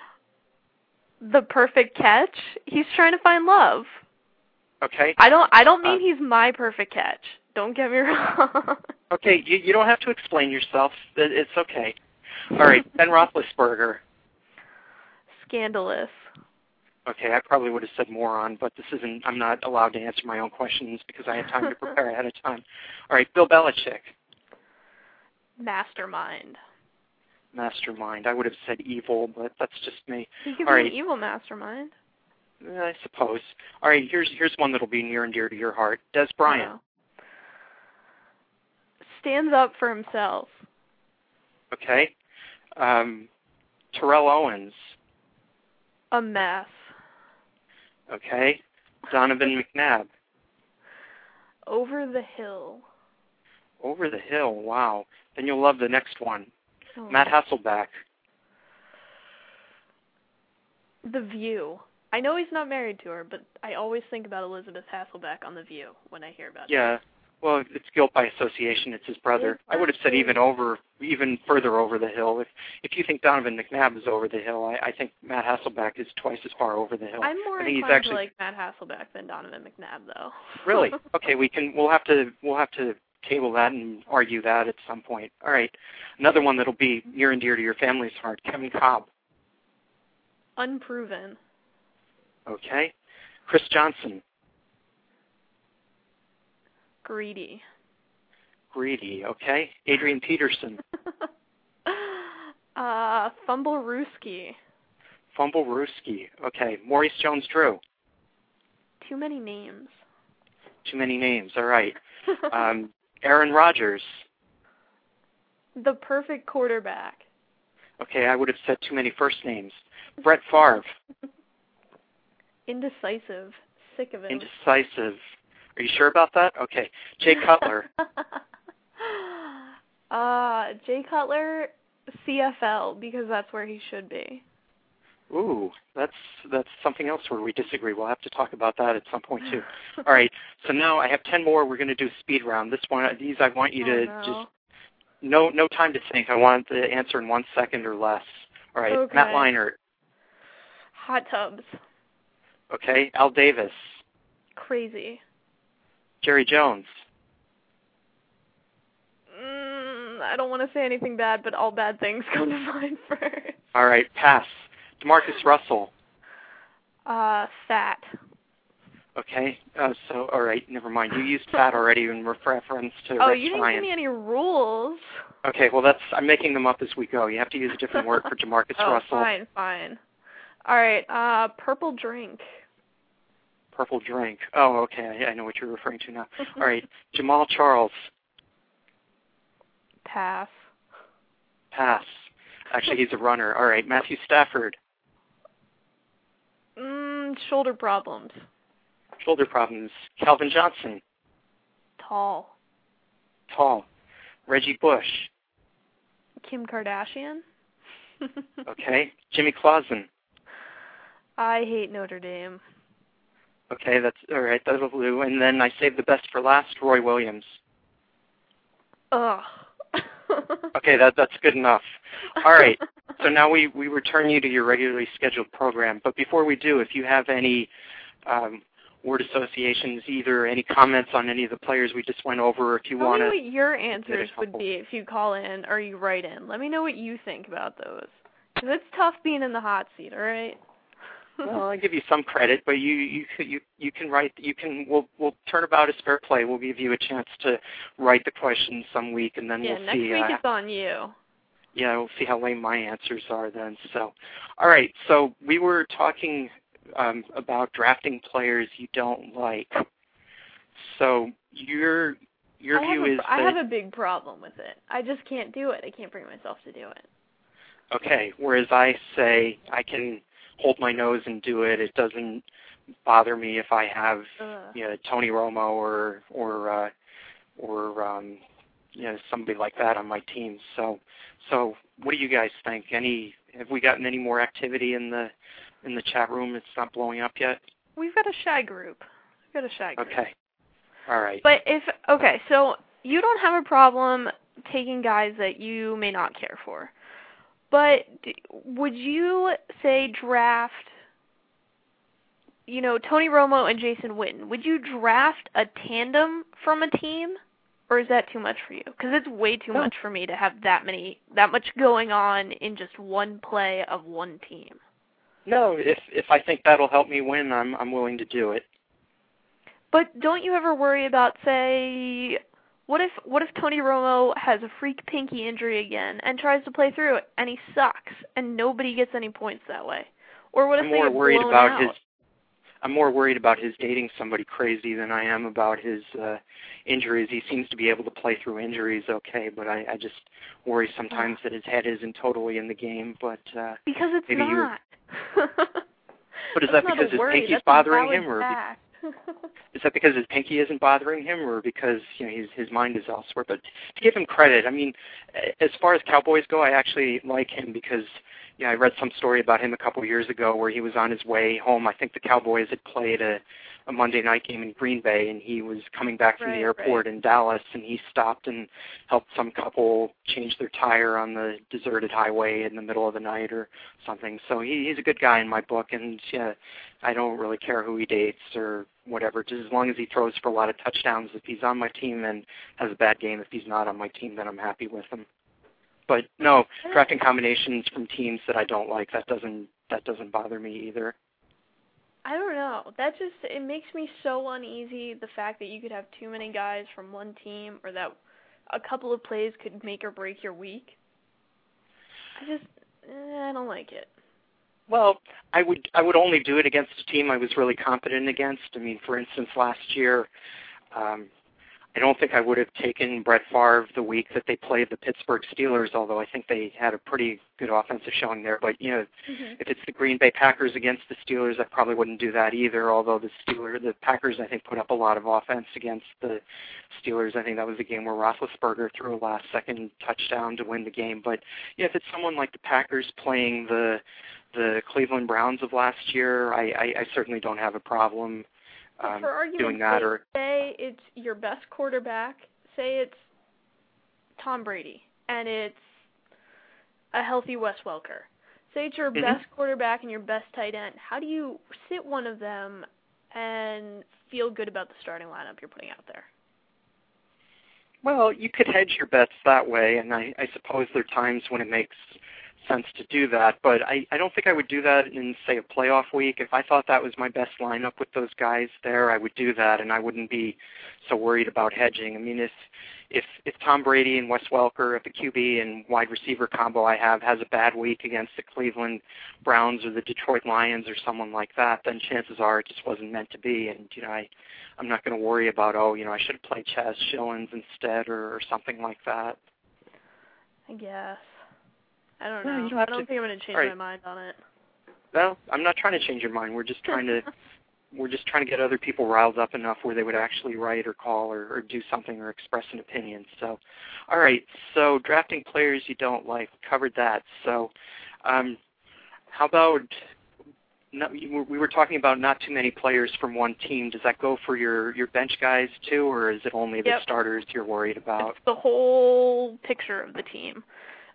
[SPEAKER 3] the perfect catch. He's trying to find love.
[SPEAKER 2] Okay.
[SPEAKER 3] I don't. I don't mean
[SPEAKER 2] Uh,
[SPEAKER 3] he's my perfect catch. Don't get me wrong.
[SPEAKER 2] Okay, you you don't have to explain yourself. It- It's okay. All right, Ben Roethlisberger.
[SPEAKER 3] Scandalous.
[SPEAKER 2] Okay, I probably would have said moron, but this isn't. I'm not allowed to answer my own questions because I had time to prepare ahead of time. All right, Bill Belichick,
[SPEAKER 3] Mastermind.
[SPEAKER 2] mastermind. I would have said evil, but that's just me.
[SPEAKER 3] He could
[SPEAKER 2] All
[SPEAKER 3] be
[SPEAKER 2] right.
[SPEAKER 3] an evil mastermind.
[SPEAKER 2] I suppose. All right, here's here's one that'll be near and dear to your heart. Dez Bryant.
[SPEAKER 3] Stands up for himself.
[SPEAKER 2] Okay. Um, Terrell Owens.
[SPEAKER 3] A mess.
[SPEAKER 2] Okay. Donovan McNabb.
[SPEAKER 3] Over the hill.
[SPEAKER 2] Over the hill. Wow. Then you'll love the next one.
[SPEAKER 3] Oh.
[SPEAKER 2] Matt Hasselbeck.
[SPEAKER 3] The View. I know he's not married to her, but I always think about Elizabeth Hasselbeck on The View when I hear about it.
[SPEAKER 2] Yeah. Well, it's guilt by association. It's his brother. I would have said even over, even further over the hill. If if you think Donovan McNabb is over the hill, I, I think Matt Hasselbeck is twice as far over the hill.
[SPEAKER 3] I'm more
[SPEAKER 2] I think he's actually
[SPEAKER 3] to like Matt Hasselbeck than Donovan McNabb, though.
[SPEAKER 2] really okay. We can. We'll have to. We'll have to table that and argue that at some point. All right. Another one that'll be near and dear to your family's heart. Kevin Kolb.
[SPEAKER 3] Unproven.
[SPEAKER 2] Okay. Chris Johnson.
[SPEAKER 3] Greedy.
[SPEAKER 2] Greedy. Okay. Adrian Peterson.
[SPEAKER 3] uh, Fumble Fumblerooski.
[SPEAKER 2] Fumble Ruski. Okay. Maurice Jones-Drew.
[SPEAKER 3] Too many names.
[SPEAKER 2] Too many names. All right. Um, Aaron Rodgers.
[SPEAKER 3] the perfect quarterback.
[SPEAKER 2] Okay, I would have said too many first names. Brett Favre.
[SPEAKER 3] Indecisive. Sick of it.
[SPEAKER 2] Indecisive. Are you sure about that? Okay. Jay Cutler.
[SPEAKER 3] uh, Jay Cutler, CFL, because that's where he should be.
[SPEAKER 2] Ooh, that's that's something else where we disagree. We'll have to talk about that at some point too. All right. So now I have ten more. We're going to do a speed round. This one, these I want you
[SPEAKER 3] oh,
[SPEAKER 2] to
[SPEAKER 3] no.
[SPEAKER 2] just no no time to think. I want the answer in one second or less. All right.
[SPEAKER 3] Okay.
[SPEAKER 2] Matt Leinart.
[SPEAKER 3] Hot tubs.
[SPEAKER 2] Okay. Al Davis.
[SPEAKER 3] Crazy.
[SPEAKER 2] Jerry Jones.
[SPEAKER 3] Mm, I don't want to say anything bad, but all bad things come to mind first.
[SPEAKER 2] All right. Pass. JaMarcus Russell.
[SPEAKER 3] Uh, fat.
[SPEAKER 2] Okay. Uh, so, all right, never mind. You used fat already in reference to
[SPEAKER 3] oh, you didn't give me any rules.
[SPEAKER 2] Okay, well, that's I'm making them up as we go. You have to use a different word for JaMarcus
[SPEAKER 3] oh,
[SPEAKER 2] Russell.
[SPEAKER 3] fine, fine. All right. Uh, purple drink.
[SPEAKER 2] Purple drink. Oh, okay. I, I know what you're referring to now. all right. Jamaal Charles.
[SPEAKER 3] Pass.
[SPEAKER 2] Pass. Actually, he's a runner. All right. Matthew Stafford.
[SPEAKER 3] Shoulder problems.
[SPEAKER 2] Shoulder problems. Calvin Johnson.
[SPEAKER 3] Tall.
[SPEAKER 2] Tall. Reggie Bush.
[SPEAKER 3] Kim Kardashian.
[SPEAKER 2] Okay. Jimmy Clausen.
[SPEAKER 3] I hate Notre Dame.
[SPEAKER 2] Okay, that's all right. That'll do. And then I saved the best for last. Roy Williams.
[SPEAKER 3] Ugh.
[SPEAKER 2] Okay, that that's good enough. All right. So now we we return you to your regularly scheduled program. But before we do, if you have any um, word associations, either any comments on any of the players we just went over, or if you want
[SPEAKER 3] me
[SPEAKER 2] to,
[SPEAKER 3] what your answers would be if you call in or you write in. Let me know what you think about those. Because it's tough being in the hot seat, all right?
[SPEAKER 2] Well, I give you some credit, but you you you you can write. You can. We'll we'll turn about a spare play. We'll give you a chance to write the questions some week, and then
[SPEAKER 3] yeah,
[SPEAKER 2] we'll
[SPEAKER 3] next
[SPEAKER 2] see.
[SPEAKER 3] week
[SPEAKER 2] uh,
[SPEAKER 3] it's on you.
[SPEAKER 2] yeah, we'll see how lame my answers are then. So, all right. So we were talking um, about drafting players you don't like. So your your
[SPEAKER 3] I
[SPEAKER 2] view
[SPEAKER 3] a,
[SPEAKER 2] is
[SPEAKER 3] I
[SPEAKER 2] that
[SPEAKER 3] have a big problem with it. I just can't do it. I can't bring myself to do it.
[SPEAKER 2] okay. Whereas I say I can hold my nose and do it. It doesn't bother me if I have
[SPEAKER 3] Ugh.
[SPEAKER 2] you know Tony Romo or or uh, or um, you know somebody like that on my team. So so what do you guys think? Any have we gotten any more activity in the in the chat room? It's not blowing up yet.
[SPEAKER 3] We've got a shy group. We've got a shy group.
[SPEAKER 2] Okay. All right.
[SPEAKER 3] But if okay, so you don't have a problem taking guys that you may not care for. But would you say draft you know, Tony Romo and Jason Witten, would you draft a tandem from a team or is that too much for you? Cuz it's way too
[SPEAKER 2] No.
[SPEAKER 3] much for me to have that many that much going on in just one play of one team.
[SPEAKER 2] No, if if I think that'll help me win, I'm I'm willing to do it.
[SPEAKER 3] But don't you ever worry about say what if what if Tony Romo has a freak pinky injury again and tries to play through it and he sucks and nobody gets any points that way? Or what if
[SPEAKER 2] I'm more worried about
[SPEAKER 3] out?
[SPEAKER 2] his I'm more worried about his dating somebody crazy than I am about his uh injuries. He seems to be able to play through injuries okay, but I, I just worry sometimes that his head isn't totally in the game. But uh
[SPEAKER 3] because it's
[SPEAKER 2] maybe
[SPEAKER 3] not.
[SPEAKER 2] But is
[SPEAKER 3] That's
[SPEAKER 2] that because his pinky's bothering him, or
[SPEAKER 3] fact.
[SPEAKER 2] is that because his pinky isn't bothering him, or because you know his his mind is elsewhere? But to give him credit, I mean, as far as Cowboys go, I actually like him because know I read some story about him a couple years ago where he was on his way home. I think the Cowboys had played a a Monday night game in Green Bay, and he was coming back from
[SPEAKER 3] Right,
[SPEAKER 2] the airport in Dallas, and he stopped and helped some couple change their tire on the deserted highway in the middle of the night or something. So he, he's a good guy in my book, and yeah, I don't really care who he dates or whatever. Just as long as he throws for a lot of touchdowns. If he's on my team, then has a bad game. If he's not on my team, then I'm happy with him. But no, drafting combinations from teams that I don't like that doesn't that doesn't bother me either.
[SPEAKER 3] I don't know. That just it makes me so uneasy the fact that you could have too many guys from one team or that a couple of plays could make or break your week. I just eh, I don't like it.
[SPEAKER 2] Well, I would I would only do it against a team I was really confident against. I mean, for instance, last year, um, I don't think I would have taken Brett Favre the week that they played the Pittsburgh Steelers, although I think they had a pretty good offensive showing there. But you know,
[SPEAKER 3] Mhm.
[SPEAKER 2] if it's the Green Bay Packers against the Steelers, I probably wouldn't do that either. Although the Steelers, the Packers, I think put up a lot of offense against the Steelers. I think that was a game where Roethlisberger threw a last-second touchdown to win the game. But yeah, if it's someone like the Packers playing the the Cleveland Browns of last year, I, I, I certainly don't have a problem um,
[SPEAKER 3] for
[SPEAKER 2] doing that. Or
[SPEAKER 3] say it's your best quarterback, say it's Tom Brady, and it's a healthy Wes Welker. Say it's your
[SPEAKER 2] Mhm.
[SPEAKER 3] best quarterback and your best tight end. How do you sit one of them and feel good about the starting lineup you're putting out there?
[SPEAKER 2] Well, you could hedge your bets that way, and I, I suppose there are times when it makes sense to do that. But I, I don't think I would do that in, say, a playoff week. If I thought that was my best lineup with those guys there, I would do that, and I wouldn't be so worried about hedging. I mean, if if if Tom Brady and Wes Welker at the QB and wide receiver combo I have has a bad week against the Cleveland Browns or the Detroit Lions or someone like that, then chances are it just wasn't meant to be. And you know, I I'm not going to worry about oh, you know, I should played Chaz Schilens instead or, or something like that.
[SPEAKER 3] I guess. I don't
[SPEAKER 2] No,
[SPEAKER 3] know.
[SPEAKER 2] you don't
[SPEAKER 3] I don't
[SPEAKER 2] to-
[SPEAKER 3] think I'm going to change
[SPEAKER 2] All
[SPEAKER 3] my mind on it.
[SPEAKER 2] Well, I'm not trying to change your mind. We're just trying to we're just trying to get other people riled up enough where they would actually write or call or, or do something or express an opinion. So, all right. So drafting players you don't like covered that. So, um, how about no, we were talking about not too many players from one team. Does that go for your your bench guys too, or is it only the
[SPEAKER 3] Yep.
[SPEAKER 2] starters you're worried about?
[SPEAKER 3] It's the whole picture of the team.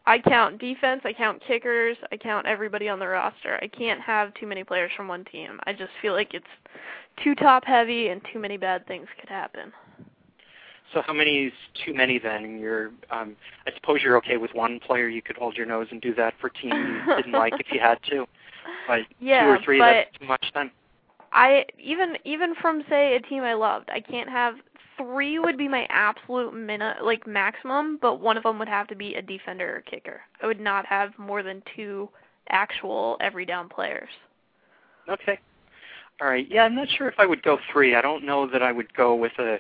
[SPEAKER 3] I count defense, I count kickers, I count everybody on the roster. I can't have too many players from one team. I just feel like it's too top heavy and too many bad things could happen.
[SPEAKER 2] So how many is too many then? You're, um, I suppose you're okay with one player. You could hold your nose and do that for a team you didn't like if you had to. But
[SPEAKER 3] yeah,
[SPEAKER 2] two or three,
[SPEAKER 3] but
[SPEAKER 2] that's too much then.
[SPEAKER 3] I even even from say a team I loved, I can't have three would be my absolute min like maximum, but one of them would have to be a defender or kicker. I would not have more than two actual every down players.
[SPEAKER 2] Okay. All right. Yeah, I'm not sure if I would go three. I don't know that I would go with a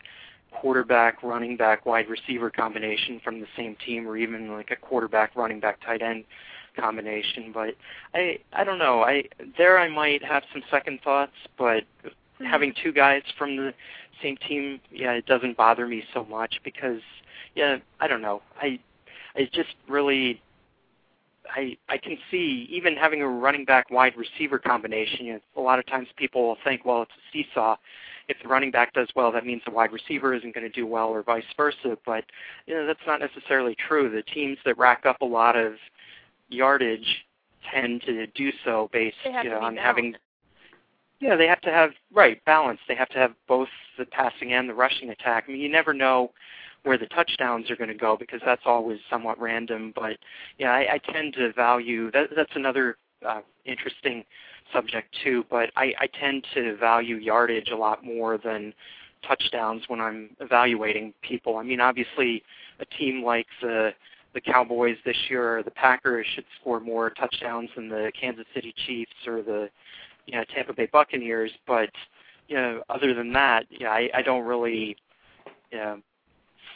[SPEAKER 2] quarterback, running back, wide receiver combination from the same team, or even like a quarterback, running back, tight end combination. But I, I don't know. I there I might have some second thoughts, but having two guys from the same team, yeah, it doesn't bother me so much because, yeah, I don't know. I, I just really, I, I can see even having a running back wide receiver combination. You know, a lot of times people will think, well, it's a seesaw. If the running back does well, that means the wide receiver isn't going to do well, or vice versa. But you know, that's not necessarily true. The teams that rack up a lot of yardage tend to do so based you know, on having
[SPEAKER 3] balanced.
[SPEAKER 2] Yeah, they have to have right balance. They have to have both the passing and the rushing attack. I mean, you never know where the touchdowns are going to go because that's always somewhat random. But yeah, I, I tend to value that. That's another uh, interesting subject too. But I, I tend to value yardage a lot more than touchdowns when I'm evaluating people. I mean, obviously, a team like the the Cowboys this year or the Packers should score more touchdowns than the Kansas City Chiefs or the you know Tampa Bay Buccaneers, but you know other than that, yeah, I, I don't really you know,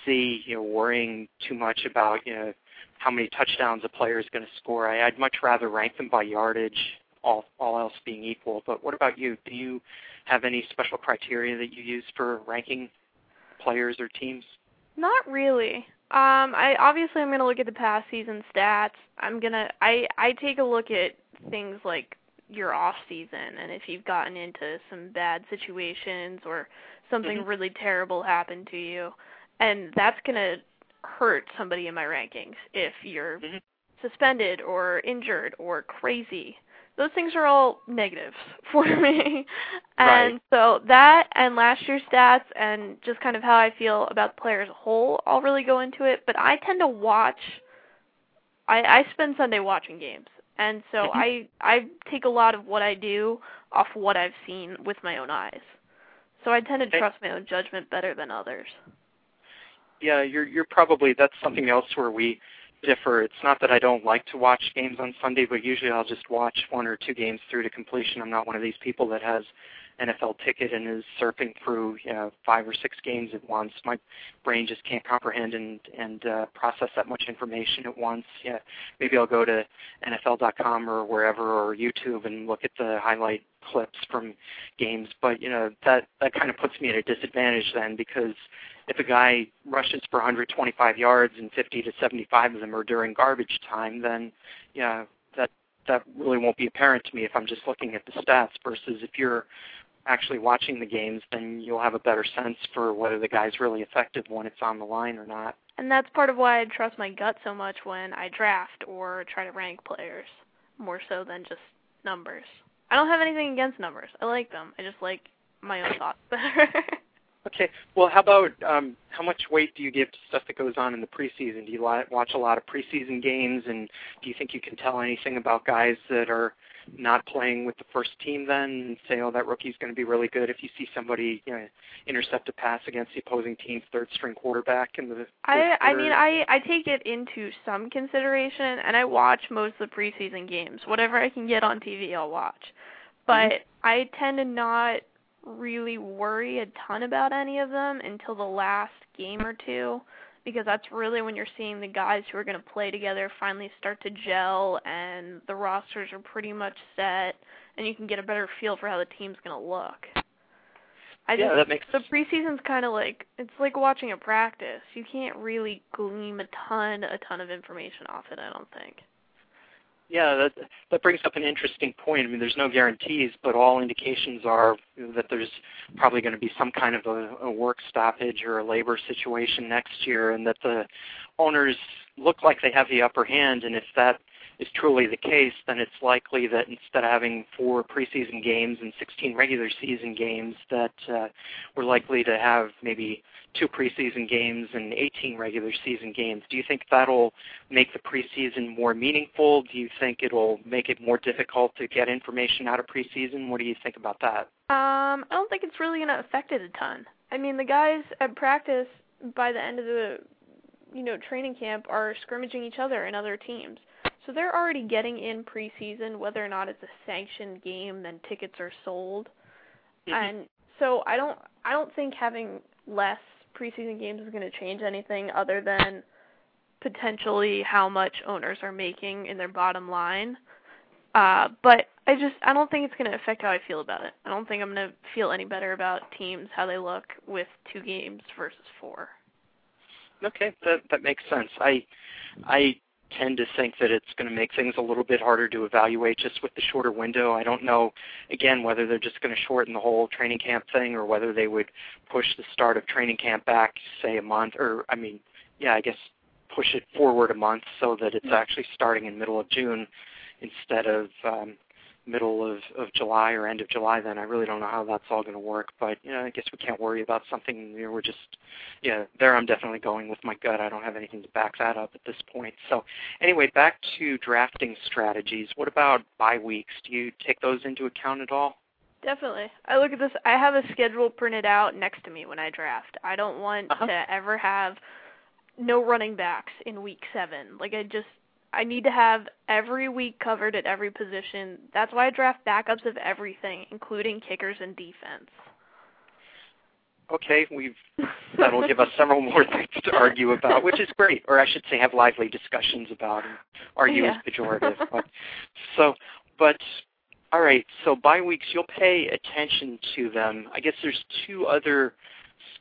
[SPEAKER 2] see you know worrying too much about you know how many touchdowns a player is going to score. I, I'd much rather rank them by yardage, all all else being equal. But what about you? Do you have any special criteria that you use for ranking players or teams?
[SPEAKER 3] Not really. Um, I obviously I'm gonna look at the past season stats. I'm gonna I I take a look at things like your off season and if you've gotten into some bad situations or something
[SPEAKER 2] Mhm.
[SPEAKER 3] really terrible happened to you, and that's gonna hurt somebody in my rankings if you're
[SPEAKER 2] Mhm.
[SPEAKER 3] suspended or injured or crazy. Those things are all negatives for me. And
[SPEAKER 2] Right.
[SPEAKER 3] so that and last year's stats and just kind of how I feel about the player as a whole, I'll really go into it. But I tend to watch I, I spend Sunday watching games. And so
[SPEAKER 2] Mhm.
[SPEAKER 3] I I take a lot of what I do off what I've seen with my own eyes. So I tend to trust my own judgment better than others.
[SPEAKER 2] Yeah, you're you're probably that's something else where we differ. It's not that I don't like to watch games on Sunday, but usually I'll just watch one or two games through to completion. I'm not one of these people that has NFL ticket and is surfing through you know, five or six games at once. My brain just can't comprehend and and uh, process that much information at once. Yeah, maybe I'll go to NFL.com or wherever or YouTube and look at the highlight clips from games. But you know that that kind of puts me at a disadvantage then because if a guy rushes for 125 yards and 50 to 75 of them are during garbage time, then yeah, that that really won't be apparent to me if I'm just looking at the stats. Versus if you're actually watching the games, then you'll have a better sense for whether the guy's really effective when it's on the line or not.
[SPEAKER 3] And that's part of why I trust my gut so much when I draft or try to rank players, more so than just numbers. I don't have anything against numbers. I like them. I just like my own thoughts better.
[SPEAKER 2] okay. Well, how about um, how much weight do you give to stuff that goes on in the preseason? Do you watch a lot of preseason games, and do you think you can tell anything about guys that are not playing with the first team then and say, oh, that rookie's going to be really good if you see somebody you know, intercept a pass against the opposing team's third string quarterback in the
[SPEAKER 3] I I mean I I take it into some consideration and I watch most of the preseason games. Whatever I can get on TV I'll watch. But mm-hmm. I tend to not really worry a ton about any of them until the last game or two because that's really when you're seeing the guys who are going to play together finally start to gel and the rosters are pretty much set and you can get a better feel for how the team's going to look. I
[SPEAKER 2] yeah,
[SPEAKER 3] just,
[SPEAKER 2] that makes
[SPEAKER 3] the preseason's kind of like it's like watching a practice. You can't really glean a ton a ton of information off it, I don't think.
[SPEAKER 2] Yeah, that that brings up an interesting point. I mean, there's no guarantees, but all indications are that there's probably going to be some kind of a, a work stoppage or a labor situation next year, and that the owners look like they have the upper hand. And if that is truly the case, then it's likely that instead of having four preseason games and 16 regular season games, that uh, we're likely to have maybe two preseason games and 18 regular season games. Do you think that'll make the preseason more meaningful? Do you think it'll make it more difficult to get information out of preseason? What do you think about that?
[SPEAKER 3] Um, I don't think it's really going to affect it a ton. I mean, the guys at practice by the end of the you know training camp are scrimmaging each other and other teams. So they're already getting in preseason, whether or not it's a sanctioned game, then tickets are sold. Mm-hmm. And so I don't I don't think having less preseason games is going to change anything other than potentially how much owners are making in their bottom line. Uh, but I just I don't think it's going to affect how I feel about it. I don't think I'm going to feel any better about teams how they look with two games versus four.
[SPEAKER 2] Okay, that that makes sense. I I tend to think that it's going to make things a little bit harder to evaluate just with the shorter window. I don't know, again, whether they're just going to shorten the whole training camp thing or whether they would push the start of training camp back, say, a month, or, I mean, yeah, I guess push it forward a month so that it's actually starting in middle of June instead of um, middle of, of July or end of July, then I really don't know how that's all going to work. But you know, I guess we can't worry about something. You know, we're just, yeah, there I'm definitely going with my gut. I don't have anything to back that up at this point. So, anyway, back to drafting strategies. What about bye weeks? Do you take those into account at all?
[SPEAKER 3] Definitely. I look at this. I have a schedule printed out next to me when I draft. I don't want uh-huh. to ever have no running backs in week seven. Like I just I need to have every week covered at every position. That's why I draft backups of everything, including kickers and defense.
[SPEAKER 2] Okay, we've that'll give us several more things to argue about, which is great, or I should say, have lively discussions about. And argue
[SPEAKER 3] yeah.
[SPEAKER 2] is pejorative, but so, but all right. So bye weeks, you'll pay attention to them. I guess there's two other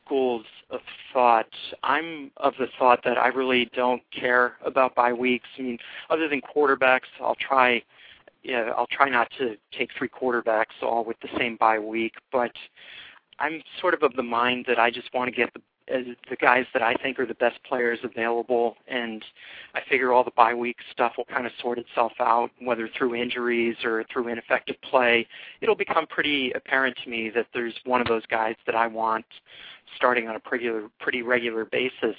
[SPEAKER 2] schools of thought. I'm of the thought that I really don't care about bye weeks. I mean, other than quarterbacks, I'll try. Yeah, I'll try not to take three quarterbacks all with the same bye week, but I'm sort of of the mind that I just want to get the the guys that I think are the best players available, and I figure all the bye week stuff will kind of sort itself out, whether through injuries or through ineffective play. It'll become pretty apparent to me that there's one of those guys that I want starting on a pretty pretty regular basis.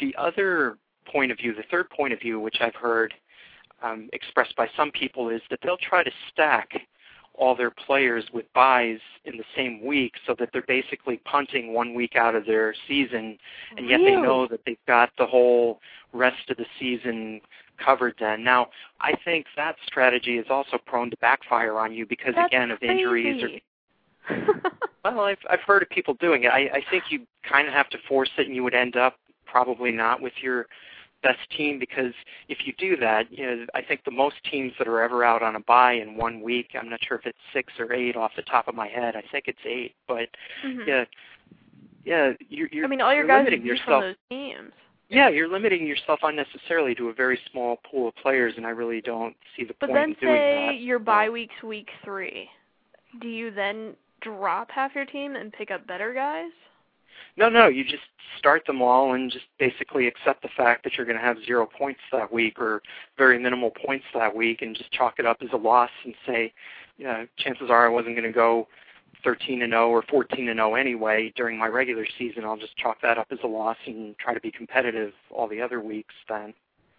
[SPEAKER 2] The other point of view, the third point of view, which I've heard um, expressed by some people, is that they'll try to stack all their players with buys in the same week so that they're basically punting one week out of their season and yet
[SPEAKER 3] really?
[SPEAKER 2] they know that they've got the whole rest of the season covered then. Now, I think that strategy is also prone to backfire on you because
[SPEAKER 3] That's
[SPEAKER 2] again of injuries or well, I've I've heard of people doing it. I, I think you kind of have to force it, and you would end up probably not with your best team because if you do that, you know, I think the most teams that are ever out on a buy in one week, I'm not sure if it's six or eight off the top of my head. I think it's eight, but
[SPEAKER 3] Mhm.
[SPEAKER 2] yeah, yeah, you're you're,
[SPEAKER 3] I mean, all your
[SPEAKER 2] you're
[SPEAKER 3] guys
[SPEAKER 2] limiting yourself.
[SPEAKER 3] from those teams.
[SPEAKER 2] Yeah, you're limiting yourself unnecessarily to a very small pool of players, and I really don't see the
[SPEAKER 3] But
[SPEAKER 2] point
[SPEAKER 3] then
[SPEAKER 2] in doing
[SPEAKER 3] say
[SPEAKER 2] that.
[SPEAKER 3] your bye week's week three. Do you then drop half your team and pick up better guys?
[SPEAKER 2] No, no, you just start them all and just basically accept the fact that you're going to have zero points that week or very minimal points that week and just chalk it up as a loss and say, yeah, chances are I wasn't going to go 13 and 0 or 14 and 0 anyway during my regular season. I'll just chalk that up as a loss and try to be competitive all the other weeks then.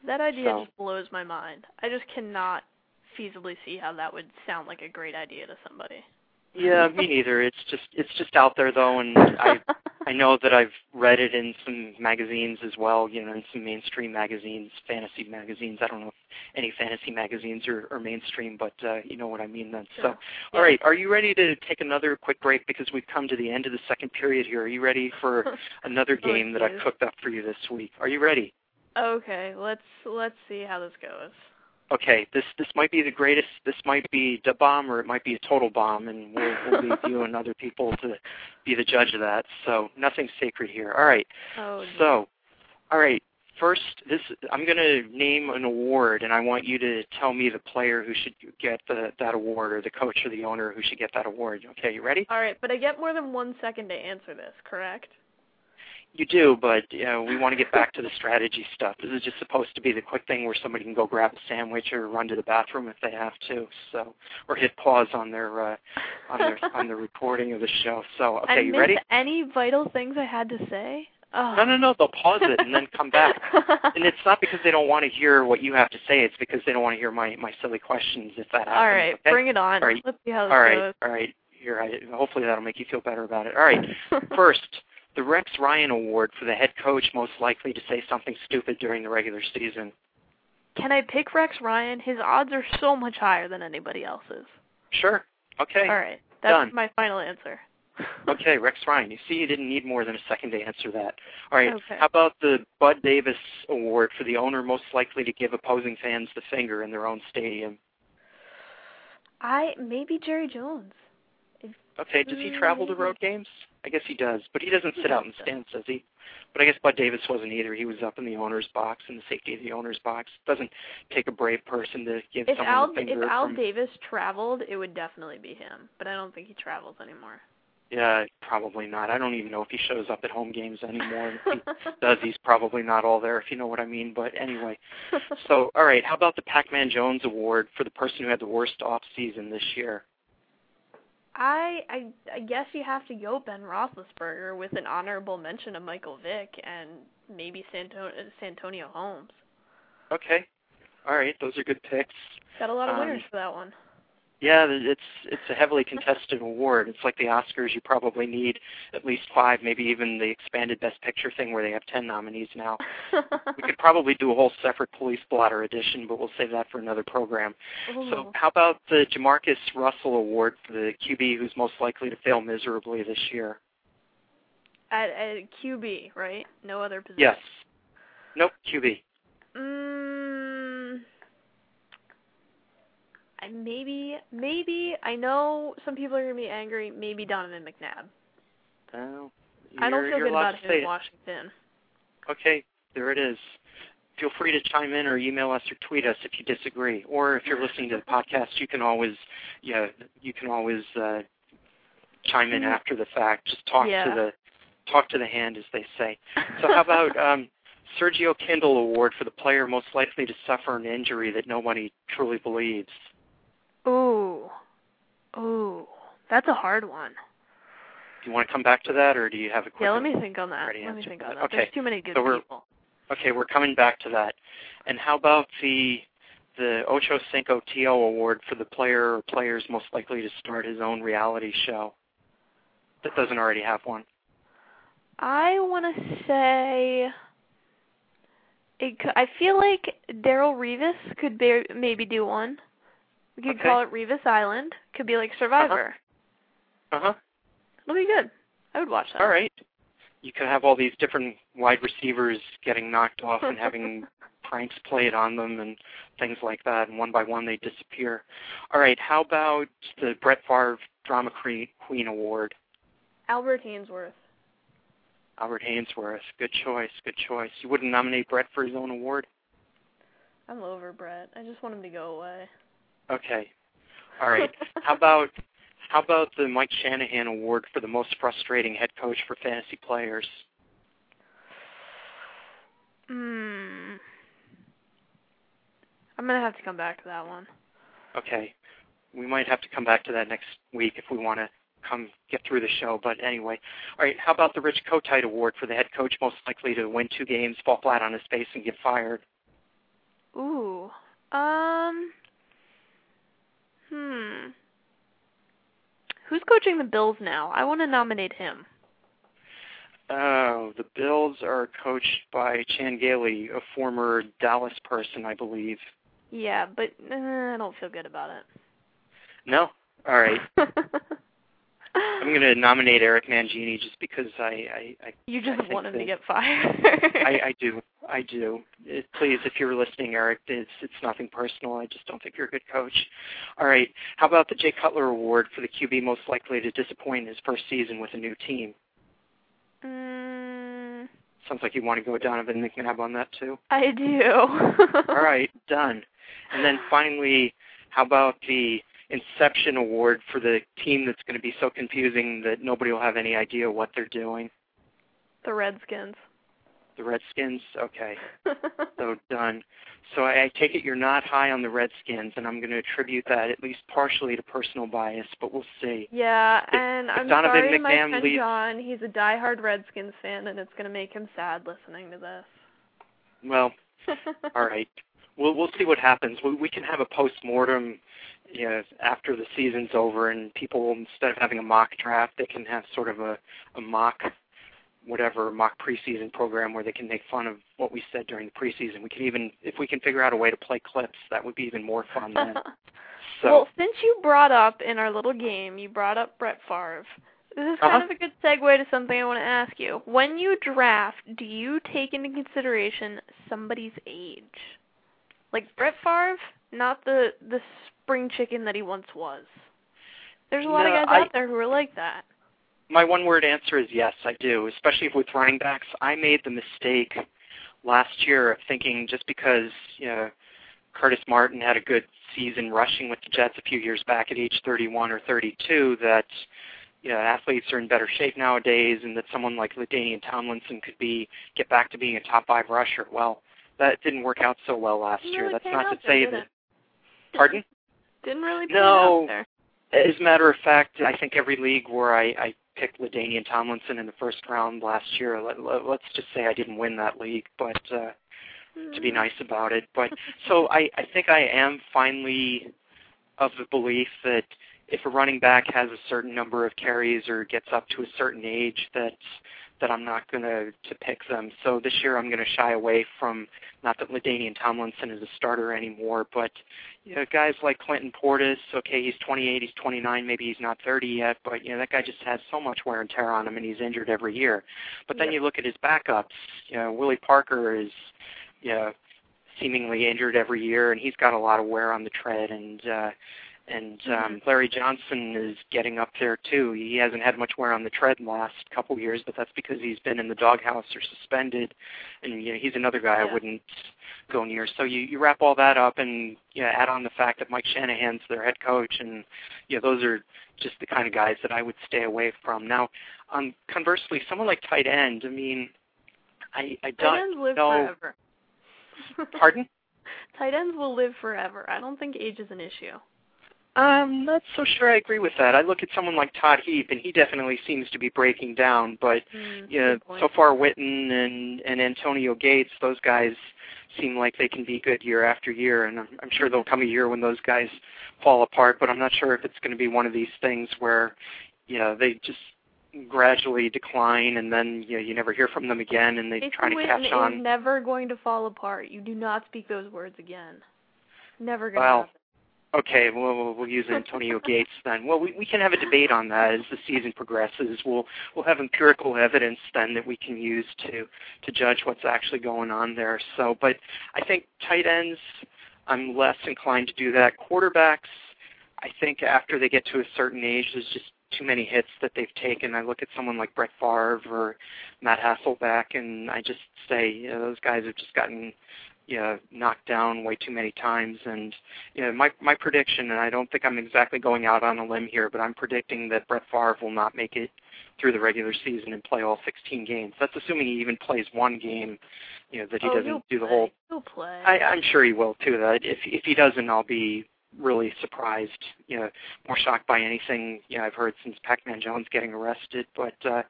[SPEAKER 3] That idea
[SPEAKER 2] So-
[SPEAKER 3] just blows my mind. I just cannot feasibly see how that would sound like a great idea to somebody.
[SPEAKER 2] Yeah, me neither. It's just it's just out there though and I I know that I've read it in some magazines as well, you know, in some mainstream magazines, fantasy magazines. I don't know if any fantasy magazines are, are mainstream, but uh, you know what I mean then. So,
[SPEAKER 3] Sure.
[SPEAKER 2] all right, are you ready to take another quick break because we've come to the end of the second period here? Are you ready for another
[SPEAKER 3] Oh,
[SPEAKER 2] game that I've cooked up for you this week? Are you ready?
[SPEAKER 3] Okay, let's let's see how this goes.
[SPEAKER 2] Okay, this this might be the greatest. This might be the bomb, or it might be a total bomb, and we'll, we'll leave you and other people to be the judge of that. So nothing sacred here. All right.
[SPEAKER 3] Oh.
[SPEAKER 2] So, all right. First, this I'm going to name an award, and I want you to tell me the player who should get the, that award, or the coach or the owner who should get that award. Okay, you ready?
[SPEAKER 3] All right, but I get more than one second to answer this, correct?
[SPEAKER 2] You do, but you know, we want to get back to the strategy stuff. This is just supposed to be the quick thing where somebody can go grab a sandwich or run to the bathroom if they have to. So, or hit pause on their uh, on their on the recording of the show. So, okay,
[SPEAKER 3] and
[SPEAKER 2] you ready?
[SPEAKER 3] any vital things I had to say? Oh.
[SPEAKER 2] No, no, no. They'll pause it and then come back. and it's not because they don't want to hear what you have to say. It's because they don't want to hear my my silly questions. If that happens,
[SPEAKER 3] All right,
[SPEAKER 2] okay?
[SPEAKER 3] bring it on.
[SPEAKER 2] All right.
[SPEAKER 3] Let's see how this
[SPEAKER 2] all right,
[SPEAKER 3] goes.
[SPEAKER 2] all right. Here, I, hopefully that'll make you feel better about it. All right. First, the Rex Ryan Award for the head coach most likely to say something stupid during the regular season.
[SPEAKER 3] Can I pick Rex Ryan? His odds are so much higher than anybody else's.
[SPEAKER 2] Sure. Okay.
[SPEAKER 3] All right, that's
[SPEAKER 2] done.
[SPEAKER 3] my final answer.
[SPEAKER 2] Okay, Rex Ryan. You see, you didn't need more than a second to answer that. All right.
[SPEAKER 3] Okay.
[SPEAKER 2] How about the Bud Adams Award for the owner most likely to give opposing fans the finger in their own stadium?
[SPEAKER 3] I maybe Jerry Jones.
[SPEAKER 2] Okay. Does he travel to road games? I guess he does, but he doesn't sit out in
[SPEAKER 3] does.
[SPEAKER 2] stands, does he? But I guess Bud Adams wasn't either. He was up in the owner's box in the safety of the owner's box. Doesn't take a brave person to give
[SPEAKER 3] If
[SPEAKER 2] someone
[SPEAKER 3] Al
[SPEAKER 2] the finger
[SPEAKER 3] if Al
[SPEAKER 2] from
[SPEAKER 3] Davis traveled, it would definitely be him. But I don't think he travels anymore.
[SPEAKER 2] Yeah, probably not. I don't even know if he shows up at home games anymore. If he does, he's probably not all there, if you know what I mean. But anyway, so all right. How about the Pac-Man Jones Award for the person who had the worst off season this year?
[SPEAKER 3] I, I I guess you have to go Ben Roethlisberger with an honorable mention of Michael Vick and maybe Santo- Santonio Holmes.
[SPEAKER 2] Okay. All right, those are good picks.
[SPEAKER 3] Got a lot of
[SPEAKER 2] Um,
[SPEAKER 3] winners for that one.
[SPEAKER 2] Yeah, it's it's a heavily contested award. It's like the Oscars. You probably need at least five, maybe even the expanded Best Picture thing where they have ten nominees now. We could probably do a whole separate police blotter edition, but we'll save that for another program. So, how about the JaMarcus Russell Award for the QB who's most likely to fail miserably this year?
[SPEAKER 3] at, at QB, right? No other position.
[SPEAKER 2] Yes. Nope, QB.
[SPEAKER 3] Mm, maybe maybe I know some people are gonna be angry. Maybe Donovan McNabb.
[SPEAKER 2] Well,
[SPEAKER 3] I don't feel good about him in
[SPEAKER 2] it.
[SPEAKER 3] Washington.
[SPEAKER 2] Okay, there it is. Feel free to chime in or email us or tweet us if you disagree. Or if you're listening to the podcast, you can always, yeah, you can always uh, chime in
[SPEAKER 3] Mm.
[SPEAKER 2] after the fact. Just talk
[SPEAKER 3] Yeah.
[SPEAKER 2] to the talk to the hand, as they say. So how about um, Sergio Kindle Award for the player most likely to suffer an injury that nobody truly believes?
[SPEAKER 3] Ooh, ooh, that's a hard one.
[SPEAKER 2] Do you want to come back to that, or do you have a quick?
[SPEAKER 3] Yeah, let me think on that. Let me think on that.
[SPEAKER 2] Okay,
[SPEAKER 3] There's too many good
[SPEAKER 2] so we're-
[SPEAKER 3] people.
[SPEAKER 2] Okay, we're coming back to that. And how about the the Ocho Cinco Tio Award for the player or players most likely to start his own reality show that doesn't already have one?
[SPEAKER 3] I want to say it, I feel like Darrelle Revis could be, maybe do one. We could
[SPEAKER 2] Okay.
[SPEAKER 3] call it Revis Island. Could be like Survivor.
[SPEAKER 2] Uh huh.
[SPEAKER 3] It'll be good. I would watch that.
[SPEAKER 2] All right. You could have all these different wide receivers getting knocked off and having pranks played on them and things like that, and one by one they disappear. All right. How about the Brett Favre Drama Queen Award?
[SPEAKER 3] Albert Haynesworth.
[SPEAKER 2] Albert Haynesworth. Good choice. Good choice. You wouldn't nominate Brett for his own award?
[SPEAKER 3] I'm over Brett. I just want him to go away.
[SPEAKER 2] Okay. All right. How about how about the Mike Shanahan Award for the most frustrating head coach for fantasy players?
[SPEAKER 3] Hmm. I'm gonna have to come back to that one.
[SPEAKER 2] Okay. We might have to come back to that next week if we want to come get through the show. But anyway, all right. How about the Rich Kotite Award for the head coach most likely to win two games, fall flat on his face, and get fired?
[SPEAKER 3] Ooh. Um. Hmm. Who's coaching the Bills now? I want to nominate him.
[SPEAKER 2] Oh, the Bills are coached by Chan Gailey, a former Dallas person, I believe.
[SPEAKER 3] Yeah, but uh, I don't feel good about it.
[SPEAKER 2] No. All right. I'm going to nominate Eric Mangini just because I I, I
[SPEAKER 3] you just
[SPEAKER 2] I
[SPEAKER 3] want him to get fired.
[SPEAKER 2] I, I do. I do. Uh, please, if you're listening, Eric, it's it's nothing personal. I just don't think you're a good coach. All right. How about the Jay Cutler Award for the QB most likely to disappoint in his first season with a new team?
[SPEAKER 3] mm,
[SPEAKER 2] Sounds like you want to go Donovan McNabb on that too.
[SPEAKER 3] I do.
[SPEAKER 2] All right, done. And then finally, how about the Inception Award for the team that's going to be so confusing that nobody will have any idea what they're doing?
[SPEAKER 3] The Redskins.
[SPEAKER 2] The Redskins? Okay. So done. So I, I take it you're not high on the Redskins, and I'm going to attribute that at least partially to personal bias, but we'll see.
[SPEAKER 3] Yeah,
[SPEAKER 2] If-
[SPEAKER 3] and
[SPEAKER 2] if
[SPEAKER 3] I'm
[SPEAKER 2] Donovan
[SPEAKER 3] sorry, my friend
[SPEAKER 2] leads-
[SPEAKER 3] John. He's a diehard Redskins fan, and it's gonna make him sad listening to this.
[SPEAKER 2] Well, all right. We'll we'll see what happens. We we can have a post mortem, you know, after the season's over, and people instead of having a mock draft, they can have sort of a a mock whatever mock preseason program where they can make fun of what we said during the preseason. We can even if we can figure out a way to play clips, that would be even more fun then. So
[SPEAKER 3] well, since you brought up in our little game, you brought up Brett Favre. This is kind
[SPEAKER 2] Uh-huh.
[SPEAKER 3] of a good segue to something I want to ask you. When you draft, do you take into consideration somebody's age? Like Brett Favre, not the the spring chicken that he once was. There's a lot of guys
[SPEAKER 2] I-
[SPEAKER 3] out there who are like that.
[SPEAKER 2] My one word answer is yes, I do, especially with running backs. I made the mistake last year of thinking just because you know, Curtis Martin had a good season rushing with the Jets a few years back at age 31 or 32 that you know, athletes are in better shape nowadays and that someone like LaDainian Tomlinson could be get back to being a top 5 rusher. Well, that didn't work out so well last
[SPEAKER 3] Didn't
[SPEAKER 2] year. That's not to say that? Pardon?
[SPEAKER 3] Didn't really pan
[SPEAKER 2] No.
[SPEAKER 3] out there.
[SPEAKER 2] As a matter of fact, I think every league where I, I picked LaDainian Tomlinson in the first round last year, let, let, let's just say I didn't win that league, but uh, to be nice about it. But so I, I think I am finally of the belief that if a running back has a certain number of carries or gets up to a certain age, that that I'm not going to to pick them. So this year I'm going to shy away from not that LaDainian Tomlinson is a starter anymore, but you know guys like Clinton Portis. Okay, he's 28, he's 29, maybe he's not 30 yet, but you know that guy just has so much wear and tear on him, and he's injured every year. But then
[SPEAKER 3] Yep.
[SPEAKER 2] you look at his backups. You know Willie Parker is you know seemingly injured every year, and he's got a lot of wear on the tread, and uh, and um, Larry Johnson is getting up there too. He hasn't had much wear on the tread in the last couple years, but that's because he's been in the doghouse or suspended, and you know he's another guy
[SPEAKER 3] Yeah.
[SPEAKER 2] I wouldn't go near. So you you wrap all that up, and you know, add on the fact that Mike Shanahan's their head coach, and you know those are just the kind of guys that I would stay away from. Now, um, conversely, someone like tight end, I mean, I I
[SPEAKER 3] Tight ends
[SPEAKER 2] don't
[SPEAKER 3] live
[SPEAKER 2] know.
[SPEAKER 3] forever.
[SPEAKER 2] Pardon?
[SPEAKER 3] Tight ends will live forever. I don't think age is an issue.
[SPEAKER 2] I'm not so sure I agree with that. I look at someone like Todd Heap, and he definitely seems to be breaking down. But
[SPEAKER 3] Mm, good point.
[SPEAKER 2] so far Witten and and Antonio Gates, those guys seem like they can be good year after year, and I'm, I'm sure there'll come a year when those guys fall apart. But I'm not sure if it's going to be one of these things where, you know, they just gradually decline, and then you know you never hear from them again, and they
[SPEAKER 3] Jason
[SPEAKER 2] try to catch on.
[SPEAKER 3] is never going to fall apart. You do not speak those words again. Never going to
[SPEAKER 2] Well,
[SPEAKER 3] happen.
[SPEAKER 2] Okay, well, we'll, use Antonio Gates then. Well, we, we can have a debate on that as the season progresses. We'll we'll have empirical evidence then that we can use to to judge what's actually going on there. So, but I think tight ends, I'm less inclined to do that. Quarterbacks, I think after they get to a certain age, there's just too many hits that they've taken. I look at someone like Brett Favre or Matt Hasselbeck, and I just say, you know, those guys have just gotten you know, knocked down way too many times. And you know, my my prediction, and I don't think I'm exactly going out on a limb here, but I'm predicting that Brett Favre will not make it through the regular season and play all 16 games. That's assuming he even plays one game. You know, that he
[SPEAKER 3] oh,
[SPEAKER 2] doesn't do the
[SPEAKER 3] play.
[SPEAKER 2] whole.
[SPEAKER 3] He'll play.
[SPEAKER 2] I, I'm sure he will too. That if if he doesn't, I'll be really surprised. You know, more shocked by anything you know I've heard since Pac-Man Jones getting arrested. But uh,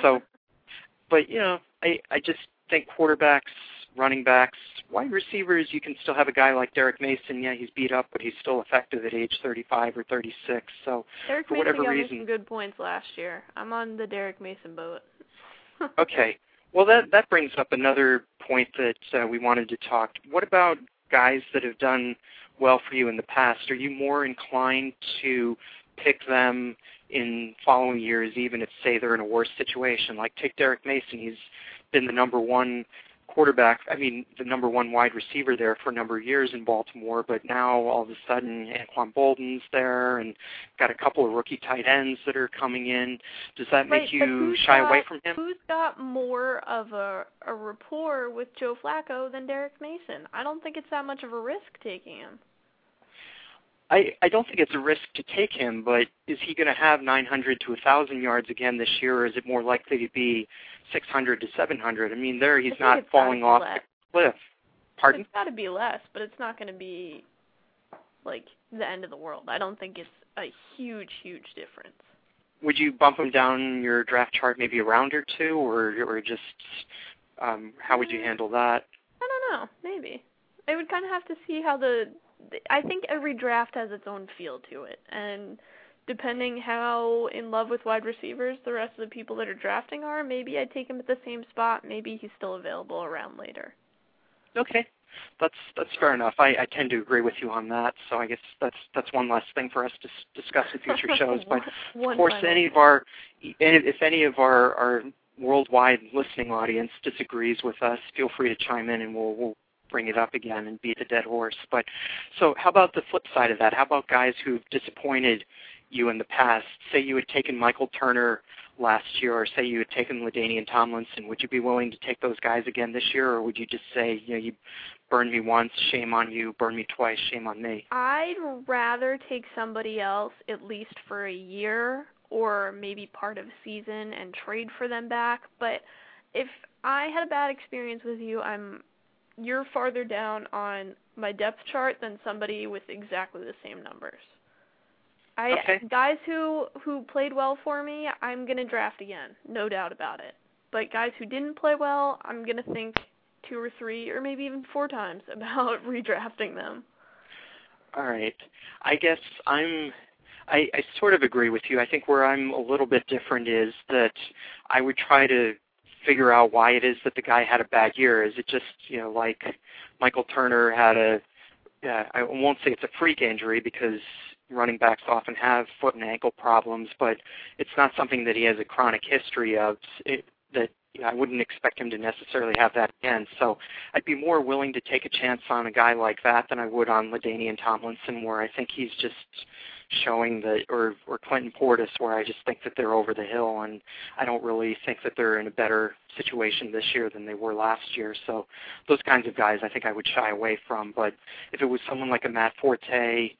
[SPEAKER 2] so, but you know, I I just think quarterbacks, running backs, wide receivers, you can still have a guy like Derrick Mason. Yeah, he's beat up, but he's still effective at age 35 or 36. So
[SPEAKER 3] Derrick
[SPEAKER 2] for whatever
[SPEAKER 3] me
[SPEAKER 2] reason-
[SPEAKER 3] some good points last year. I'm on the Derrick Mason boat.
[SPEAKER 2] okay, well that that brings up another point that uh, we wanted to talk. What about guys that have done well for you in the past? Are you more inclined to pick them in following years, even if say they're in a worse situation? Like take Derrick Mason, he's been the number one quarterback, I mean, the number one wide receiver there for a number of years in Baltimore, but now all of a sudden Anquan Boldin's there and got a couple of rookie tight ends that are coming in. Does that make
[SPEAKER 3] Right,
[SPEAKER 2] you shy
[SPEAKER 3] got,
[SPEAKER 2] away from him?
[SPEAKER 3] Who's got more of a a rapport with Joe Flacco than Derrick Mason? I don't think it's that much of a risk taking him.
[SPEAKER 2] I, I don't think it's a risk to take him, but is he going to have 900 to 1,000 yards again this year, or is it more likely to be 600 to 700? I mean, there he's not falling off
[SPEAKER 3] less.
[SPEAKER 2] the cliff. Pardon?
[SPEAKER 3] It's got to be less, but it's not going to be like the end of the world. I don't think it's a huge, huge difference.
[SPEAKER 2] Would you bump him down your draft chart maybe a round or two, or or just um, how would you handle that?
[SPEAKER 3] I don't know. Maybe I would kind of have to see how the. I think every draft has its own feel to it, and depending how in love with wide receivers the rest of the people that are drafting are, maybe I'd take him at the same spot. Maybe he's still available around later.
[SPEAKER 2] Okay, that's that's fair enough. I, I tend to agree with you on that. So I guess that's that's one less thing for us to s- discuss in future shows. But of course, any of our if any of our our worldwide listening audience disagrees with us, feel free to chime in, and we'll we'll bring it up again and beat the dead horse. But so, how about the flip side of that? How about guys who've disappointed you in the past? Say you had taken Michael Turner last year, or say you had taken LaDainian Tomlinson. Would you be willing to take those guys again this year, or would you just say, you know, you burned me once, shame on you; burn me twice, shame on me?
[SPEAKER 3] I'd rather take somebody else at least for a year or maybe part of a season and trade for them back. But if I had a bad experience with you, I'm you're farther down on my depth chart than somebody with exactly the same numbers. I
[SPEAKER 2] Okay.
[SPEAKER 3] guys who who played well for me, I'm going to draft again, no doubt about it. But guys who didn't play well, I'm going to think two or three or maybe even four times about redrafting them.
[SPEAKER 2] All right. I guess I'm I, I sort of agree with you. I think where I'm a little bit different is that I would try to figure out why it is that the guy had a bad year. Is it just, you know, like Michael Turner had a yeah, I won't say it's a freak injury because running backs often have foot and ankle problems, but it's not something that he has a chronic history of. It, that you know, I wouldn't expect him to necessarily have that again. So I'd be more willing to take a chance on a guy like that than I would on LaDainian Tomlinson, where I think he's just showing that, or or Clinton Portis, where I just think that they're over the hill, and I don't really think that they're in a better situation this year than they were last year. So those kinds of guys, I think I would shy away from. But if it was someone like a Matt Forte,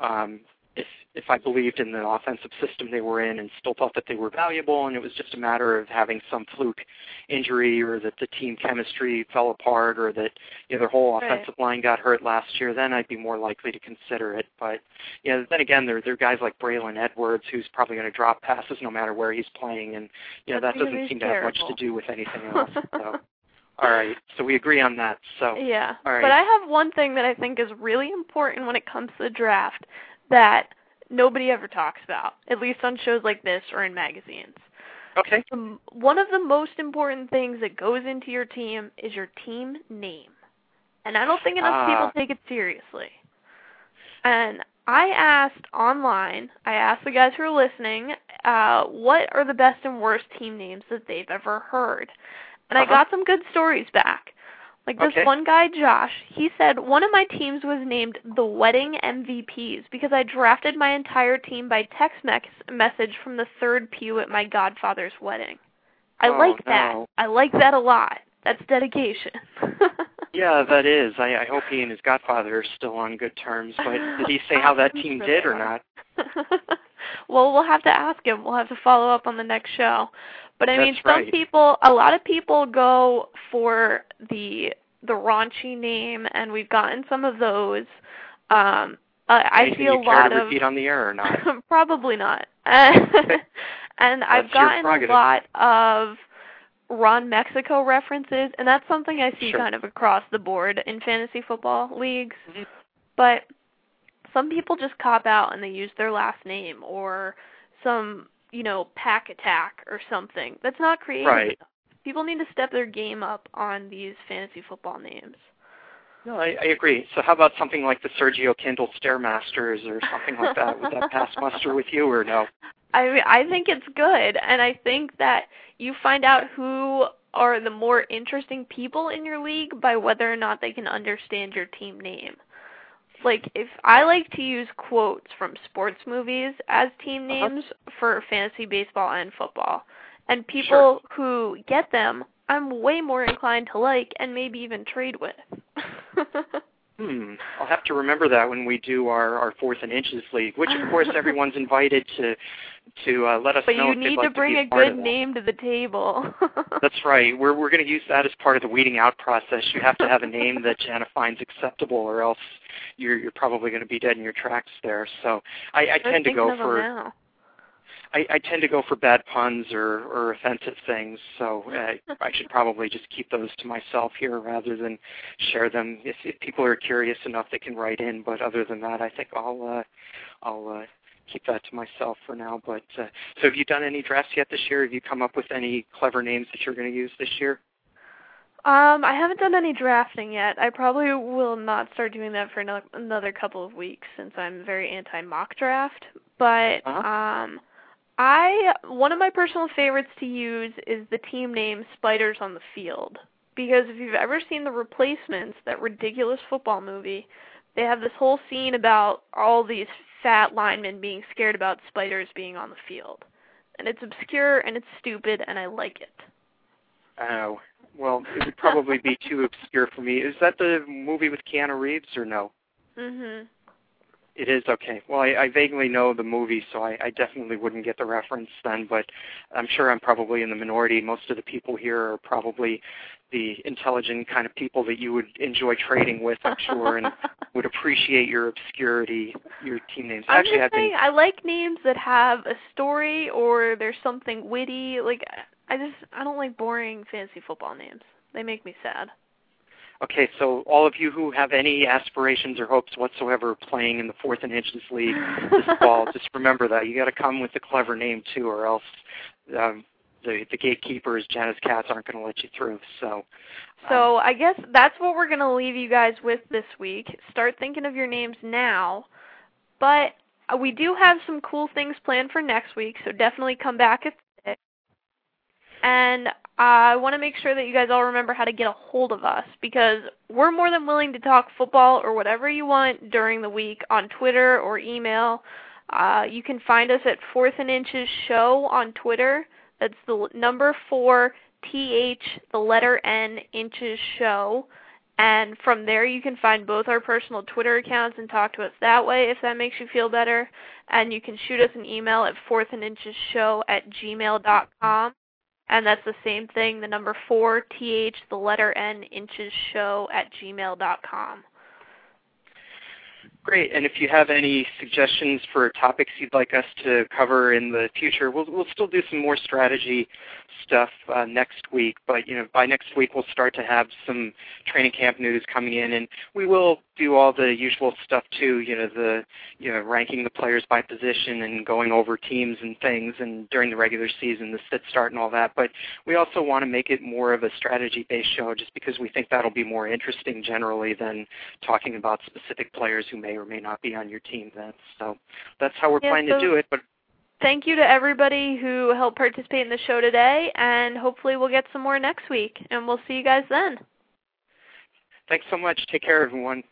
[SPEAKER 2] um, if if I believed in the offensive system they were in and still thought that they were valuable, and it was just a matter of having some fluke injury or that the team chemistry fell apart or that you know their whole
[SPEAKER 3] Right.
[SPEAKER 2] offensive line got hurt last year, then I'd be more likely to consider it. But you know, then again, there there are guys like Braylon Edwards who's probably going to drop passes no matter where he's playing, and you know that doesn't seem to have much to do with anything else. So. All right, so we agree on that. So
[SPEAKER 3] Yeah.
[SPEAKER 2] All right.
[SPEAKER 3] But I have one thing that I think is really important when it comes to the draft that nobody ever talks about, at least on shows like this or in magazines.
[SPEAKER 2] Okay.
[SPEAKER 3] One of the most important things that goes into your team is your team name. And I don't think enough
[SPEAKER 2] Ah.
[SPEAKER 3] people take it seriously. And I asked online, I asked the guys who are listening, uh, what are the best and worst team names that they've ever heard. And I
[SPEAKER 2] Uh-huh.
[SPEAKER 3] got some good stories back. Like this
[SPEAKER 2] Okay.
[SPEAKER 3] one guy, Josh, he said one of my teams was named the Wedding MVPs because I drafted my entire team by text mex- message from the third pew at my godfather's wedding. I
[SPEAKER 2] Oh,
[SPEAKER 3] like that.
[SPEAKER 2] no.
[SPEAKER 3] I like that a lot. That's dedication.
[SPEAKER 2] Yeah, that is. I, I hope he and his godfather are still on good terms. But did he say how that team did or not?
[SPEAKER 3] well, we'll have to ask him. We'll have to follow up on the next show. But I mean,
[SPEAKER 2] That's
[SPEAKER 3] some
[SPEAKER 2] right.
[SPEAKER 3] people, a lot of people go for the the raunchy name, and we've gotten some of those. Um, I, I see a
[SPEAKER 2] you
[SPEAKER 3] lot of
[SPEAKER 2] repeat on the air or not?
[SPEAKER 3] probably not. and I've gotten a lot of Ron Mexico references, and that's something I see
[SPEAKER 2] Sure.
[SPEAKER 3] kind of across the board in fantasy football leagues.
[SPEAKER 2] Mhm.
[SPEAKER 3] But some people just cop out and they use their last name or some, you know, pack attack or something. That's not creative.
[SPEAKER 2] Right.
[SPEAKER 3] People need to step their game up on these fantasy football names.
[SPEAKER 2] No, I, I agree. So how about something like the Sergio Kindle Stairmasters or something like that? Would that pass muster with you or no?
[SPEAKER 3] I mean, I think it's good, and I think that you find out who are the more interesting people in your league by whether or not they can understand your team name. Like, if I like to use quotes from sports movies as team
[SPEAKER 2] Uh-huh.
[SPEAKER 3] names for fantasy baseball and football, and people who get them, I'm way more inclined to like and maybe even trade with.
[SPEAKER 2] Hmm. I'll have to remember that when we do our, our fourth and inches league, which of course everyone's invited to to uh, let us
[SPEAKER 3] but
[SPEAKER 2] know
[SPEAKER 3] you
[SPEAKER 2] if they'd
[SPEAKER 3] need
[SPEAKER 2] like
[SPEAKER 3] to bring
[SPEAKER 2] be
[SPEAKER 3] a good name to the table.
[SPEAKER 2] That's right. We're we're going to use that as part of the weeding out process. You have to have a name that Jana finds acceptable, or else you're you're probably going to be dead in your tracks there. So I, I tend to go for
[SPEAKER 3] now.
[SPEAKER 2] I, I tend to go for bad puns or, or offensive things, so uh, I should probably just keep those to myself here rather than share them. If, if people are curious enough, they can write in. But other than that, I think I'll uh, I'll uh, keep that to myself for now. But uh, so, have you done any drafts yet this year? Have you come up with any clever names that you're going to use this year?
[SPEAKER 3] Um, I haven't done any drafting yet. I probably will not start doing that for another another couple of weeks since I'm very anti mock draft. But
[SPEAKER 2] Uh-huh.
[SPEAKER 3] um, I one of my personal favorites to use is the team name Spiders on the Field because if you've ever seen the Replacements, that ridiculous football movie, they have this whole scene about all these fat linemen being scared about spiders being on the field, and it's obscure and it's stupid and I like it.
[SPEAKER 2] Oh, well, it would probably be too obscure for me. Is that the movie with Keanu Reeves or no?
[SPEAKER 3] Mm Mhm.
[SPEAKER 2] It is okay. Well, I, I vaguely know the movie, so I, I definitely wouldn't get the reference then. But I'm sure I'm probably in the minority. Most of the people here are probably the intelligent kind of people that you would enjoy trading with. I'm sure, and would appreciate your obscurity, your team names.
[SPEAKER 3] I'm
[SPEAKER 2] Actually,
[SPEAKER 3] just
[SPEAKER 2] I've been
[SPEAKER 3] saying, I like names that have a story or there's something witty. Like I just I don't like boring fantasy football names. They make me sad.
[SPEAKER 2] Okay. So all of you who have any aspirations or hopes whatsoever of playing in the fourth and inches league this fall, just remember that you got to come with a clever name too, or else um, the the gatekeepers, Janice Cats, aren't going to let you through. So. um,
[SPEAKER 3] So I guess that's what we're gonna leave you guys with this week. Start thinking of your names now. But uh, we do have some cool things planned for next week, so definitely come back. And I want to make sure that you guys all remember how to get a hold of us because we're more than willing to talk football or whatever you want during the week on Twitter or email. Uh, you can find us at Fourth and Inches Show on Twitter. That's the number four th the letter n inches show. And from there, you can find both our personal Twitter accounts and talk to us that way if that makes you feel better. And you can shoot us an email at fourth and inches show at gmail dot com. And that's the same thing, the number four th the letter n inches show at gmail dot com.
[SPEAKER 2] Great. And if you have any suggestions for topics you'd like us to cover in the future, we'll we'll still do some more strategy stuff uh, next week. But you know, by next week we'll start to have some training camp news coming in, and we will do all the usual stuff too. You know, the you know ranking the players by position and going over teams and things, and during the regular season, the sit start and all that. But we also want to make it more of a strategy-based show, just because we think that'll be more interesting generally than talking about specific players who may or may not be on your team. Then, so that's how we're
[SPEAKER 3] Yeah,
[SPEAKER 2] planning
[SPEAKER 3] so-
[SPEAKER 2] to do it. But
[SPEAKER 3] Thank you to everybody who helped participate in the show today, and hopefully we'll get some more next week. And we'll see you guys then.
[SPEAKER 2] thanks so much. Take care, everyone.